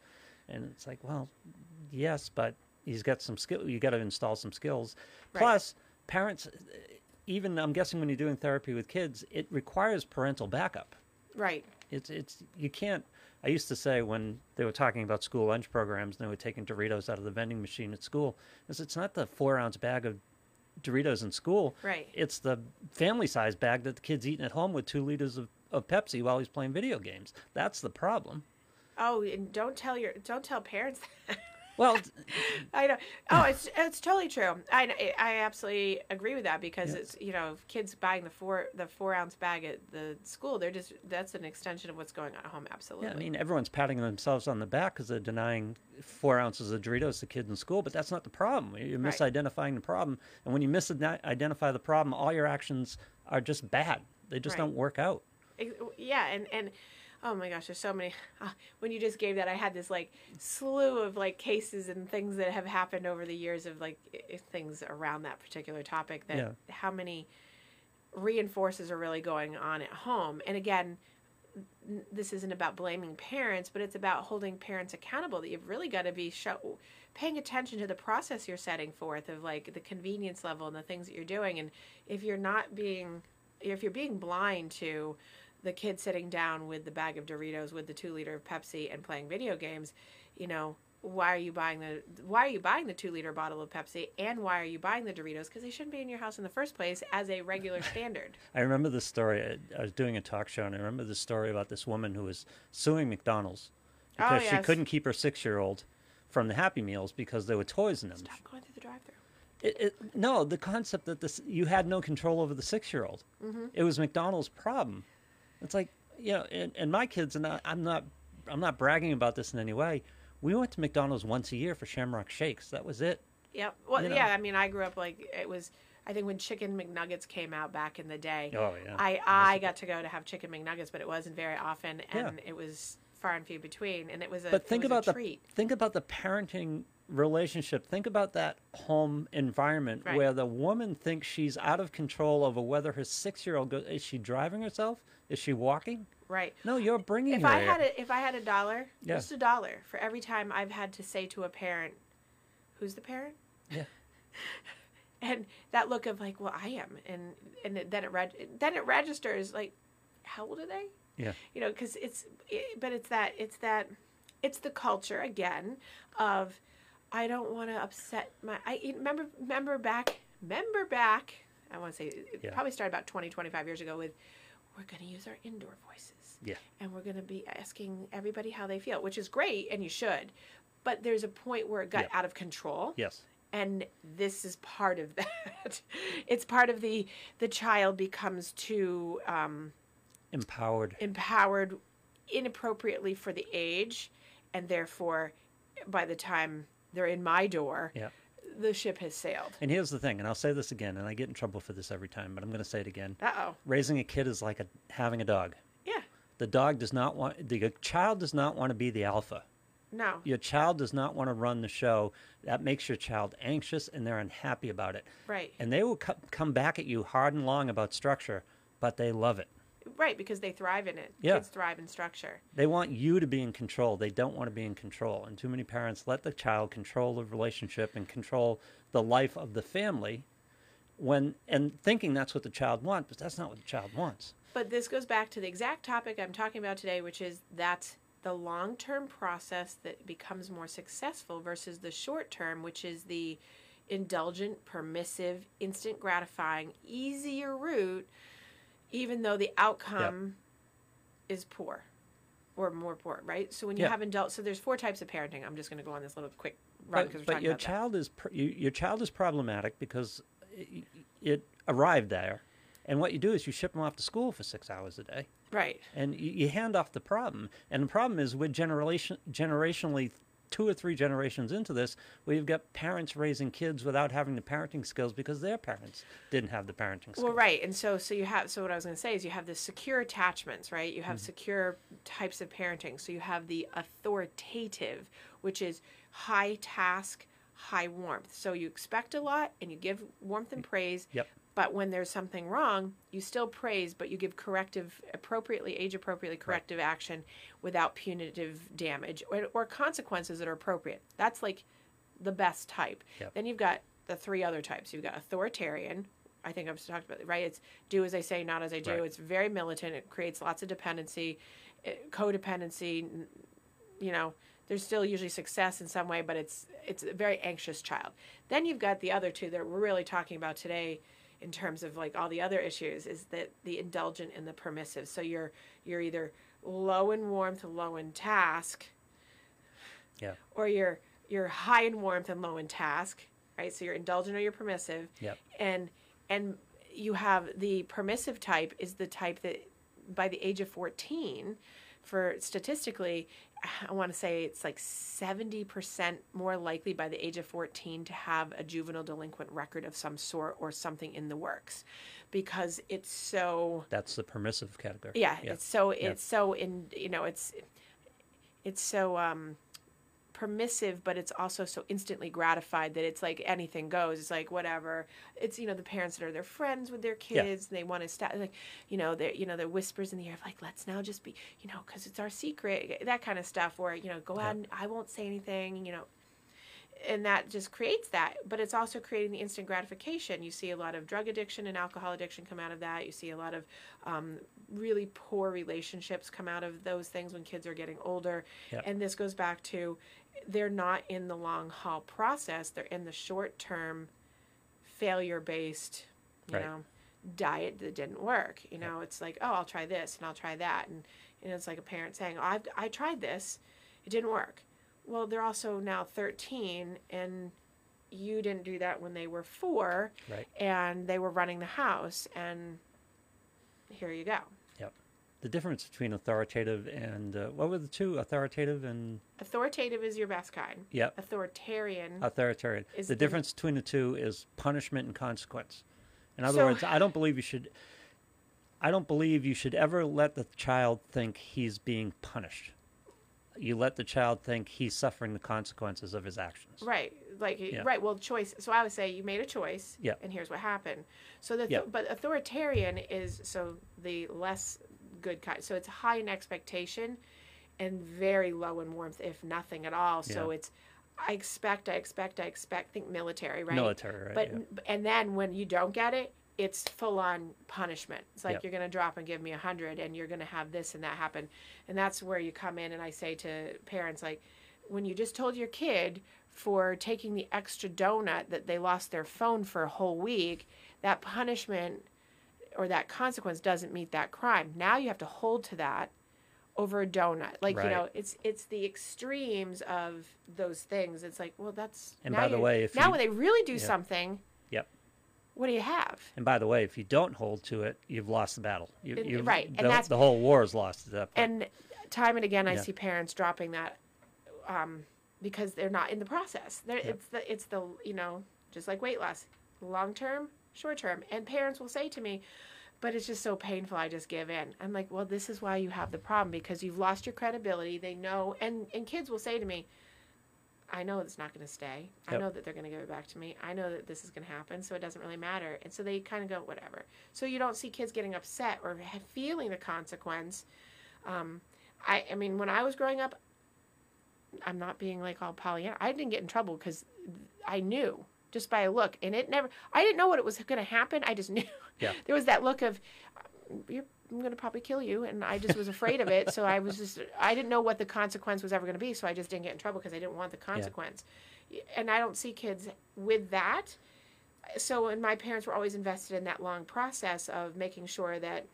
And it's like, well, yes, but he's got some skill. You got to install some skills. Right. Plus, parents, even I'm guessing when you're doing therapy with kids, it requires parental backup Right. it's it's you can't i used to say when they were talking about school lunch programs and they were taking doritos out of the vending machine at school is it's not the four ounce bag of doritos in school Right. it's the family size bag that the kid's eating at home with two liters of, of pepsi while he's playing video games that's the problem Oh, and don't tell your don't tell parents that. Well I know. Oh, it's it's totally true. I I absolutely agree with that because Yeah. it's you know kids buying the four the four ounce bag at the school. They're just that's an extension of what's going on at home. Absolutely. yeah, i mean everyone's patting themselves on the back because they're denying four ounces of doritos to kids in school but that's not the problem you're Right. misidentifying the problem and when you misidentify the problem all your actions are just bad they just Right. don't work out yeah, and and oh my gosh, there's so many. Uh, when you just gave that, I had this like slew of like cases and things that have happened over the years of like things around that particular topic. That Yeah. how many reinforces are really going on at home, and again. This isn't about blaming parents, but it's about holding parents accountable. That you've really got to be show, paying attention to the process you're setting forth of like the convenience level and the things that you're doing. And if you're not being, if you're being blind to the kid sitting down with the bag of Doritos with the two liter of Pepsi and playing video games, you know, why are you buying the why are you buying the two liter bottle of Pepsi and why are you buying the Doritos? Because they shouldn't be in your house in the first place as a regular standard. I remember the story. I- I was doing a talk show, and I remember the story about this woman who was suing McDonald's Oh, because she couldn't keep her six-year-old from the Happy Meals because there were toys in them. Stop going through the drive-through. It, it, no, the concept that this you had no control over the six-year-old. Mm-hmm. It was McDonald's problem. It's like you know, and, and my kids and I, I'm not, I'm not bragging about this in any way. We went to McDonald's once a year for Shamrock Shakes. That was it. Yep. Well, You know. yeah. I mean, I grew up like it was. I think when Chicken McNuggets came out back in the day, Oh yeah. I I got to go to have Chicken McNuggets, but it wasn't very often, Yeah. and it was far and few between, and it was a but think about the treat. think about the parenting relationship think about that home environment Right. where the woman thinks she's out of control over whether her six-year-old goes is she driving herself is she walking Right. no you're bringing if I there. had a, if I had a dollar, Yeah. just a dollar for every time I've had to say to a parent, "Who's the parent?" Yeah. and that look of like, "Well, I am," and and then it reg- then it registers like, how old are they? yeah You know, because it's it, but it's that it's that it's the culture again of I don't want to upset my I remember remember back remember back I want to say it Yeah. probably started about 20 25 years ago with we're going to use our indoor voices yeah and we're going to be asking everybody how they feel, which is great and you should. But there's a point where it got out of control yes and this is part of that. it's part of the the child becomes too um, empowered empowered inappropriately for the age and therefore by the time they're in my door, yeah the ship has sailed. and here's the thing and i'll say this again and i get in trouble for this every time but i'm going to say it again Uh-oh. raising a kid is like a, having a dog Yeah. the dog does not want the child does not want to be the alpha No. your child does not want to run the show that makes your child anxious and they're unhappy about it Right. and they will co- come back at you hard and long about structure but they love it Right, because they thrive in it. Yeah. Kids thrive in structure. they want you to be in control they don't want to be in control and too many parents let the child control the relationship and control the life of the family when and thinking that's what the child wants but that's not what the child wants But this goes back to the exact topic I'm talking about today, which is that's the long term process that becomes more successful versus the short term, which is the indulgent, permissive, instant gratifying, easier route, even though the outcome is poor or more poor, right? So when you Yeah. have indulge, so there's four types of parenting. I'm just going to go on this little quick run but, because we're but talking your about child is pr- you, your child is problematic because it, it arrived there and what you do is you ship them off to school for six hours a day Right. and you, you hand off the problem and the problem is we're generation generationally two or three generations into this where you've got parents raising kids without having the parenting skills because their parents didn't have the parenting skills. Well, right, and so so you have so what I was going to say is you have the secure attachments, right? You have mm-hmm. secure types of parenting. So you have the authoritative, which is high task, high warmth. So you expect a lot and you give warmth and praise. Yep. But when there's something wrong, you still praise, but you give corrective, appropriately, age appropriately corrective action without punitive damage or, or consequences that are appropriate. That's like the best type. Yep. Then you've got the three other types. You've got authoritarian. I think I've talked about it, right? It's do as I say, not as I do. Right. It's very militant. It creates lots of dependency, eh, codependency. You know, there's still usually success in some way, but it's it's a very anxious child. Then you've got the other two that we're really talking about today, in terms of like all the other issues, is that the indulgent and the permissive. So you're you're either low in warmth, low in task, Yeah. or you're you're high in warmth and low in task, right? So you're indulgent or you're permissive. Yep. And and you have the permissive type is the type that by the age of 14 for statistically I want to say it's like 70% more likely by the age of 14 to have a juvenile delinquent record of some sort or something in the works. Because it's so That's the permissive category. yeah, it's so it's so in you know it's it's so um permissive but it's also so instantly gratified that it's like anything goes. It's like whatever. It's you know the parents that are their friends with their Yeah. kids they want to start like you know they you know the whispers in the air of like let's now just be you know because it's our secret that kind of stuff where you know go out and i won't say anything you know. And that just creates that but it's also creating the instant gratification. You see a lot of drug addiction and alcohol addiction come out of that. You see a lot of um, really poor relationships come out of those things when kids are getting older. Yep. and this goes back to they're not in the long haul process they're in the short term failure based you Right. know diet that didn't work you know it's like oh i'll try this and i'll try that and, and it's like a parent saying oh, I've, i tried this it didn't work well they're also now 13 and you didn't do that when they were four Right. and they were running the house and here you go. The difference between authoritative and uh, what were the two? Authoritative and authoritative is your best kind yep. authoritarian Authoritarian. Is the the- difference between the two is punishment and consequence. In other So- words, I don't believe you should. I don't believe you should ever let the child think he's being punished. You let the child think he's suffering the consequences of his actions. Right. Like Yeah. right. Well, choice. So I would say you made a choice. Yeah. And here's what happened. So the Yeah. but authoritarian is so the less good kind. So it's high in expectation, and very low in warmth, if nothing at all. So Yeah. it's I expect, I expect, I expect. Think military, right? Military, right? But yeah. and then when you don't get it, it's full on punishment. It's like Yep. you're going to drop and give me a hundred, and you're going to have this and that happen, and that's where you come in. And I say to parents, like, when you just told your kid for taking the extra donut that they lost their phone for a whole week, that punishment or that consequence doesn't meet that crime. Now you have to hold to that over a donut. Like you know, it's it's the extremes of those things. It's like, well, that's And by the way, if now you- when they really do something, Yep. what do you have? And by the way, if you don't hold to it, you've lost the battle. You, And- right, and The, that's- the whole war is lost at that point. And time and again, I Yeah. see parents dropping that um, because they're not in the process. They're, It's the it's the you know just like weight loss, long term, short term, and parents will say to me, "But it's just so painful. I just give in." I'm like, "Well, this is why you have the problem because you've lost your credibility. They know, and and kids will say to me." I know it's not going to stay. I know that they're going to give it back to me. I know that this is going to happen, so it doesn't really matter. And so they kind of go, whatever. So you don't see kids getting upset or feeling the consequence. Um, I, I mean, when I was growing up, I'm not being like all Pollyanna. I didn't get in trouble because I knew just by a look, and it never. I didn't know what it was going to happen. I just knew. Yeah. there was that look of, you're, I'm going to probably kill you, and I just was afraid of it. So I was just. I didn't know what the consequence was ever going to be, so I just didn't get in trouble because I didn't want the consequence. And I don't see kids with that. So, and my parents were always invested in that long process of making sure that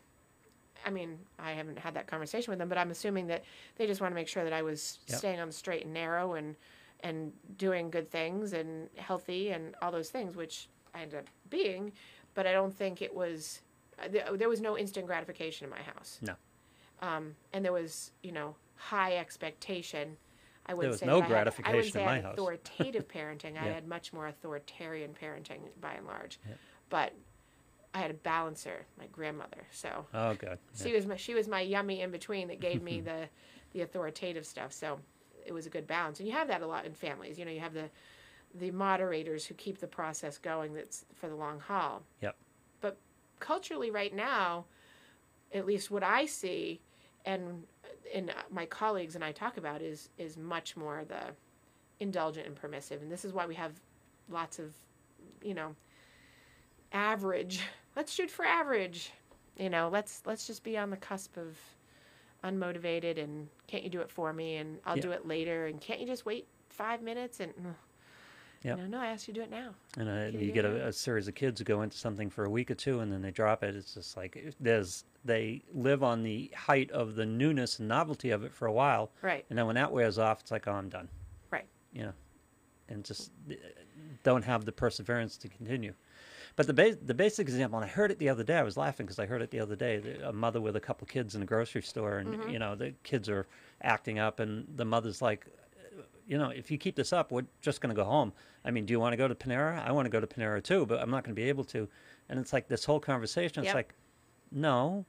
I mean, I haven't had that conversation with them, but I'm assuming that they just want to make sure that I was Yep. staying on the straight and narrow and and doing good things and healthy and all those things, which I ended up being. But I don't think it was. uh, There there was no instant gratification in my house. No. Um, and there was, you know, high expectation. I wouldn't was say no I had- I gratification say in I my had house. authoritative parenting. I had much more authoritarian parenting by and large, Yeah. but I had a balancer, my grandmother. So Oh, good. she was my she was my yummy in between that gave me the the authoritative stuff. So it was a good balance, and you have that a lot in families. You know, you have the the moderators who keep the process going. That's for the long haul. Yep. But culturally, right now, at least what I see, and and my colleagues and I talk about is is much more the indulgent and permissive, and this is why we have lots of, you know, average. Let's shoot for average. You know, let's let's just be on the cusp of unmotivated and can't you do it for me and I'll Yeah. do it later and can't you just wait five minutes and ugh. Yep. no no I asked you to do it now. And uh, you you get a, a series of kids who go into something for a week or two and then they drop it. It's just like there's they live on the height of the newness and novelty of it for a while, Right. and then when that wears off, it's like, oh, I'm done. Right. You know, and just uh, don't have the perseverance to continue. But the ba- the basic example, and I heard it the other day. I was laughing because I heard it the other day. A mother with a couple kids in a grocery store, and Mm-hmm. you know the kids are acting up, and the mother's like, you know, if you keep this up, we're just going to go home. I mean, do you want to go to Panera? I want to go to Panera too, but I'm not going to be able to. And it's like this whole conversation. It's Yep. like, no,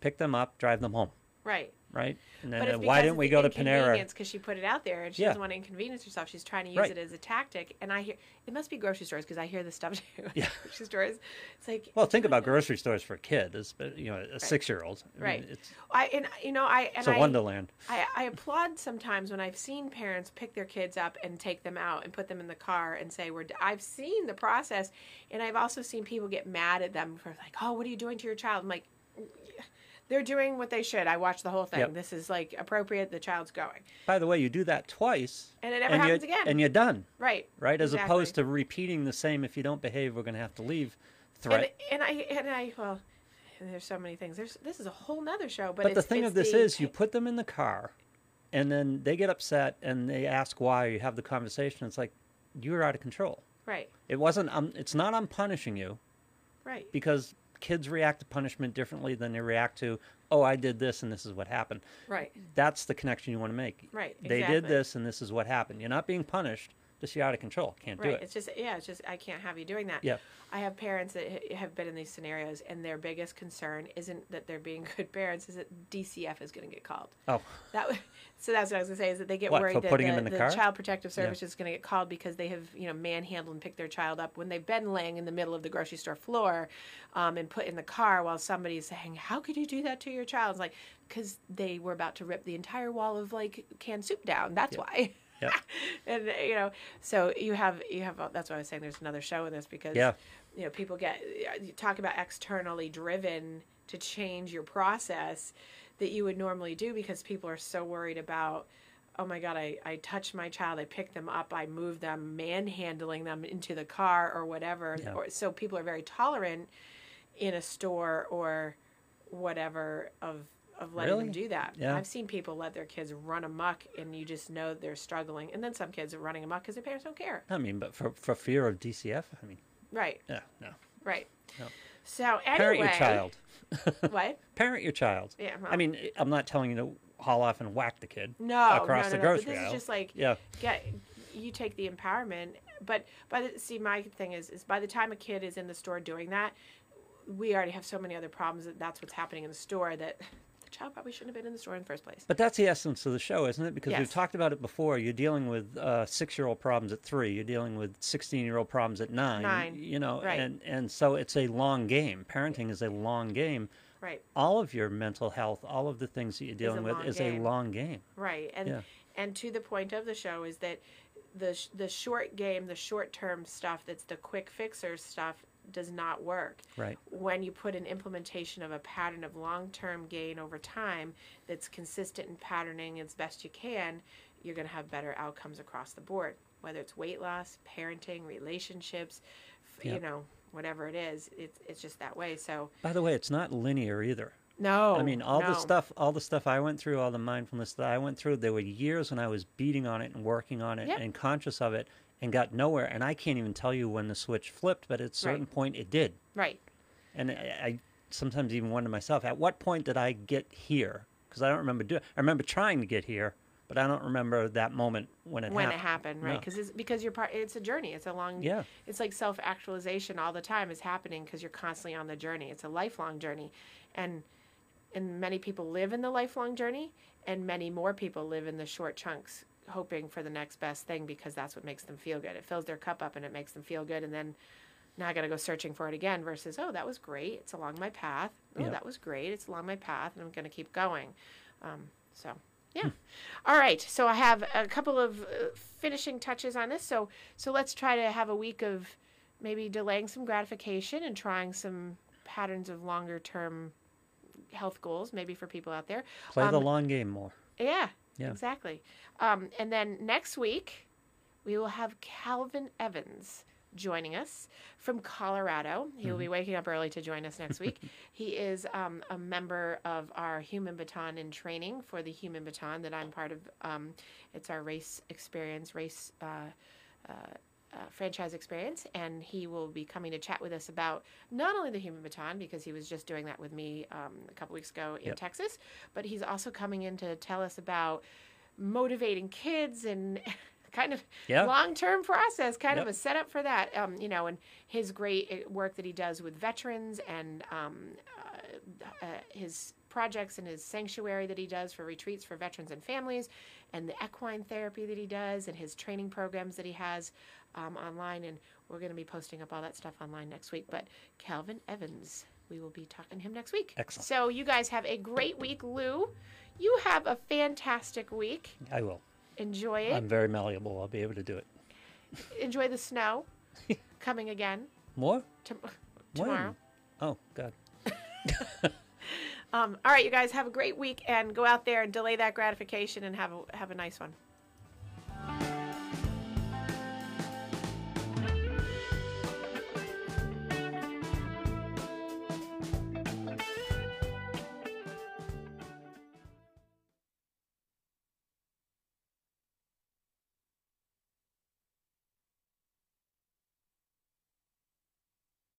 pick them up, drive them home, Right. Right? And then why didn't we go to Panera? because she put it out there and she Yeah. doesn't want to inconvenience herself. She's trying to use Right. it as a tactic. And I hear it must be grocery stores because I hear this stuff too. Yeah. grocery stores. It's like Well, think about grocery stores for a kid. It's uh, you know a six-year-old. I mean, Right. It's, I and you know I and it's a I, wonderland. I I applaud sometimes when I've seen parents pick their kids up and take them out and put them in the car and say we're. d- I've seen the process, and I've also seen people get mad at them for like, oh, what are you doing to your child? I'm like. They're doing what they should. I watched the whole thing. Yep. This is like appropriate. The child's going, By the way, you do that twice, and it never and happens again. and you're done, right, right? As Exactly. opposed to repeating the same. If you don't behave, we're going to have to leave. and, Threat. and I and I well, there's so many things. There's this is a whole nother show, but, But the thing of this the is, you put them in the car, and then they get upset and they ask why. You have the conversation. It's like you're out of control. right, It wasn't. Um, it's not. I'm punishing you right, because kids react to punishment differently than they react to. Oh, I did this and this is what happened. right, That's the connection you want to make. right. They did this and this is what happened. You're not being punished. Just you're out of control. Can't do it. It's just yeah. It's just I can't have you doing that. Yeah. I have parents that have been in these scenarios, and their biggest concern isn't that they're being good parents, is that DCF is going to get called. Oh, That so that's what I was going to say is that they get What, worried that putting the, the? Child Protective Service is going to get called because they have you know manhandled and picked their child up when they've been laying in the middle of the grocery store floor, um, and put in the car while somebody's saying, "How could you do that to your child?" It's like because they were about to rip the entire wall of like canned soup down. That's why. Yep. and you know, so you have you have that's why I was saying there's another show in this because Yeah. you know people get you talk about externally driven to change your process that you would normally do because people are so worried about oh my god I, I touched my child i picked them up i moved them manhandling them into the car or whatever Yeah. or, so people are very tolerant in a store or whatever of of letting Really? them do that Yeah. i've seen people let their kids run amok and you just know they're struggling and then some kids are running amok because their parents don't care I mean, but for for fear of DCF, I mean, right yeah, no. right No. so anyway Parent your child. what Parent your child. Yeah, I mean, I'm not telling you to haul off and whack the kid No, across no, the no, no. grocery But this aisle. is just like yeah, get you take the empowerment, but by the see my thing is is by the time a kid is in the store doing that, we already have so many other problems that that's what's happening in the store that the child probably shouldn't have been in the store in the first place. But that's the essence of the show, isn't it? Because we've talked about it before. You're dealing with uh, six-year-old problems at three. You're dealing with sixteen-year-old problems at nine. Nine, You know, right. and and so it's a long game. Parenting is a long game. Right, All of your mental health, all of the things that you're dealing with, long is game. a long game. right, and Yeah. and to the point of the show is that the the short game, the short term stuff that's the quick fixer stuff does not work. Right. when you put an implementation of a pattern of long-term gain over time that's consistent in patterning as best you can you're going to have better outcomes across the board whether it's weight loss parenting relationships f you know whatever it is it's, it's just that way so By the way, it's not linear either. no I mean, all the Oh, stuff, all the stuff I went through, all the mindfulness that I went through. There were years when I was beating on it and working on it Yep. and conscious of it, and got nowhere. And I can't even tell you when the switch flipped, but at a certain point, it did. right And I, I sometimes even wonder myself, at what point did I get here? Because I don't remember doing. I remember trying to get here, but I don't remember that moment when it happened. when happened. it happened, right? No. Because it's because you're part. It's a journey. It's a long. Yeah. It's like self actualization all the time is happening because you're constantly on the journey. It's a lifelong journey, and and many people live in the lifelong journey, and many more people live in the short chunks, hoping for the next best thing because that's what makes them feel good. It fills their cup up and it makes them feel good, and then. Now I got to go searching for it again versus, oh, that was great. It's along my path. Oh, Yeah. that was great. It's along my path, and I'm going to keep going. Um, so, yeah. All right. So I have a couple of uh, finishing touches on this. So so let's try to have a week of maybe delaying some gratification and trying some patterns of longer term health goals maybe for people out there. Play the Um, long game more. Yeah. Yeah. Exactly. Um, and then next week we will have Calvin Evans joining us from Colorado. He will be waking up early to join us next week. he is um, a member of our Human Baton in training for the Human Baton that I'm part of. Um, it's our race experience, race. Uh, uh, uh, franchise experience, and he will be coming to chat with us about not only the human baton because he was just doing that with me um, a couple weeks ago in Yep. Texas, but he's also coming in to tell us about motivating kids and kind of Yeah. long term process, kind of a setup for that. Um, you know, and his great uh, work that he does with veterans and um, uh, uh, his projects and his sanctuary that he does for retreats for veterans and families, and the equine therapy that he does, and his training programs that he has um, online. And we're going to be posting up all that stuff online next week. But Calvin Evans, we will be talking to him next week. Excellent. So you guys have a great week, Lou. You have a fantastic week. I will. Enjoy it. I'm very malleable. I'll be able to do it. Enjoy the snow coming again More? When? tomorrow. Oh, God. Um, all right, you guys have a great week and go out there and delay that gratification and have a, have a nice one.